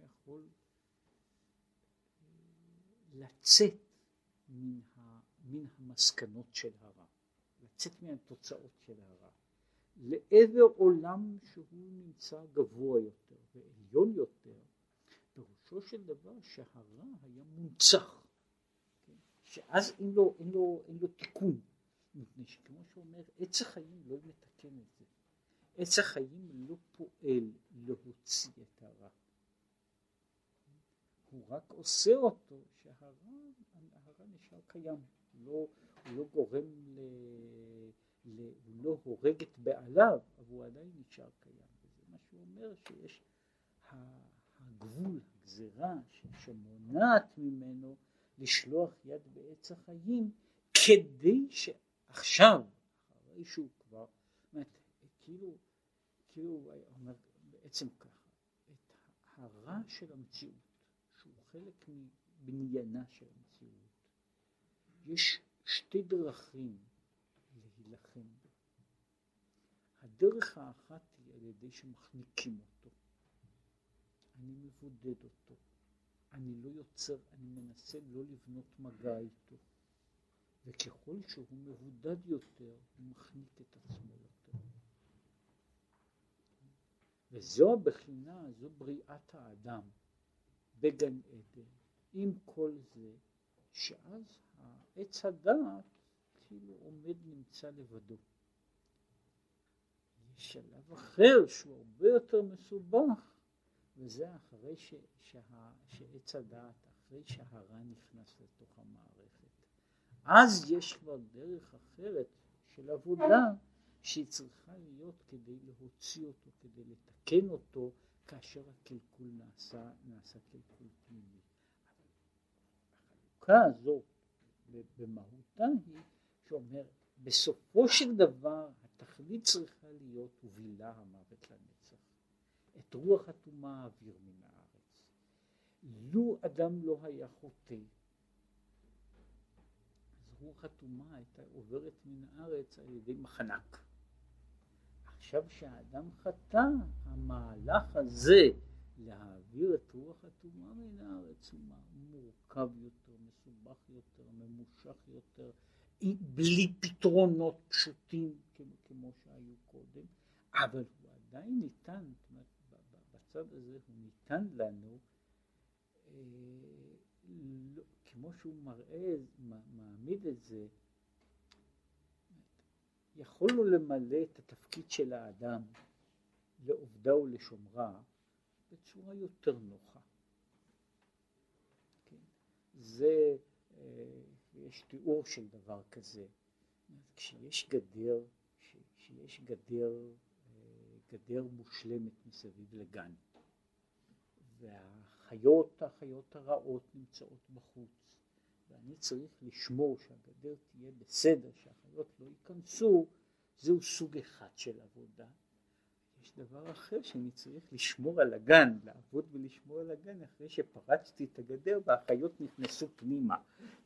Speaker 1: יכול לצאת מן, מן המסקנות של הרע, לצאת מן התוצאות של הרע, לעבר עולם שהוא נמצא גבוה יותר ועליון יותר, פירושו של דבר שהרע היה מונצח, כן? שאז אין לו, אין, לו, אין לו תיקון, מפני שכמו שאומר, עץ החיים לא מתקן את זה, עץ החיים לא פועל להוציא את הרע, הוא רק עושה אותו שהרע נשאר קיים, לא, הוא לא גורם ל... ל... הוא לא הורג את בעליו, אבל הוא עדיין נשאר קיים. וזה מה שהוא אומר, שיש הגבול, הגזירה שמונעת ממנו לשלוח יד בעץ החיים, כדי שעכשיו, אחרי שהוא כבר, אומרת, כאילו, כאילו אומר בעצם ככה, את הרע של המציאות, שהוא חלק מבניינה של המציאות, יש שתי דרכים להילחם בו. הדרך האחת היא על ידי שמחניקים אותו. אני מבודד אותו. אני לא יוצר, אני מנסה לא לבנות מגע איתו. וככל שהוא מבודד יותר, הוא מחניק את עצמו יותר. וזו הבחינה, זו בריאת האדם בגן עדן, עם כל זה, שאז עץ הדעת כאילו עומד נמצא לבדו. יש שלב אחר שהוא הרבה יותר מסובך, וזה אחרי ש, שה, שעץ הדעת, אחרי שהרע נכנס לתוך המערכת. אז יש כבר דרך אחרת של עבודה שהיא צריכה להיות כדי להוציא אותו, כדי לתקן אותו, כאשר הקלקול נעשה, נעשה קלקול פנימי. החלוקה הזאת במהותה היא שאומר בסופו של דבר התכלית צריכה להיות ובילה המוות לנצח. את רוח הטומאה אוויר מן הארץ. לו אדם לא היה חוטא, אז רוח הטומאה הייתה עוברת מן הארץ על ידי מחנק. עכשיו שהאדם חטא, המהלך הזה להעביר את רוח הטומאה מן הארץ הוא מורכב יותר, מסובך יותר, ממושך יותר, בלי פתרונות פשוטים כמו שהיו קודם, אבל הוא עדיין ניתן, זאת בצד הזה הוא ניתן לנו, אה, לא, כמו שהוא מראה, מעמיד את זה, יכולנו למלא את התפקיד של האדם לעובדה ולשומרה בצורה יותר נוחה. כן? זה, אה, יש תיאור של דבר כזה. כשיש גדר, כשיש גדר, אה, גדר מושלמת מסביב לגן, והחיות, החיות הרעות נמצאות בחוץ, ואני צריך לשמור שהגדר תהיה בסדר, שהחיות לא ייכנסו, זהו סוג אחד של עבודה. יש דבר אחר שאני צריך לשמור על הגן, לעבוד ולשמור על הגן אחרי שפרצתי את הגדר והחיות נכנסו פנימה,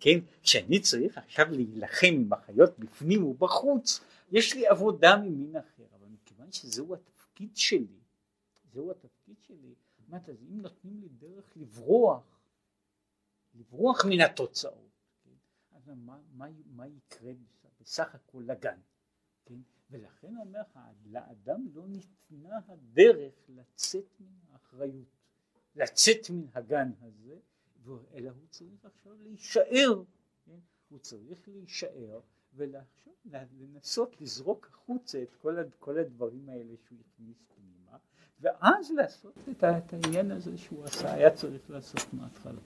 Speaker 1: כן? כשאני צריך עכשיו להילחם עם החיות בפנים ובחוץ, יש לי עבודה ממין אחר, אבל מכיוון שזהו התפקיד שלי, זהו התפקיד שלי, אמרת, אז אם נותנים לי דרך לברוח, לברוח מן התוצאות, כן? אז מה, מה, מה יקרה בסך הכל לגן, כן? ולכן אומר לך, לאדם לא ניתנה הדרך לצאת מן האחריות, לצאת מן הגן הזה, אלא הוא צריך עכשיו להישאר, כן? הוא צריך להישאר ולחשוב, לנסות לזרוק החוצה את כל, כל הדברים האלה שהוא הכניס פנימה, ואז לעשות את העניין הזה שהוא עשה, היה צריך לעשות מההתחלה.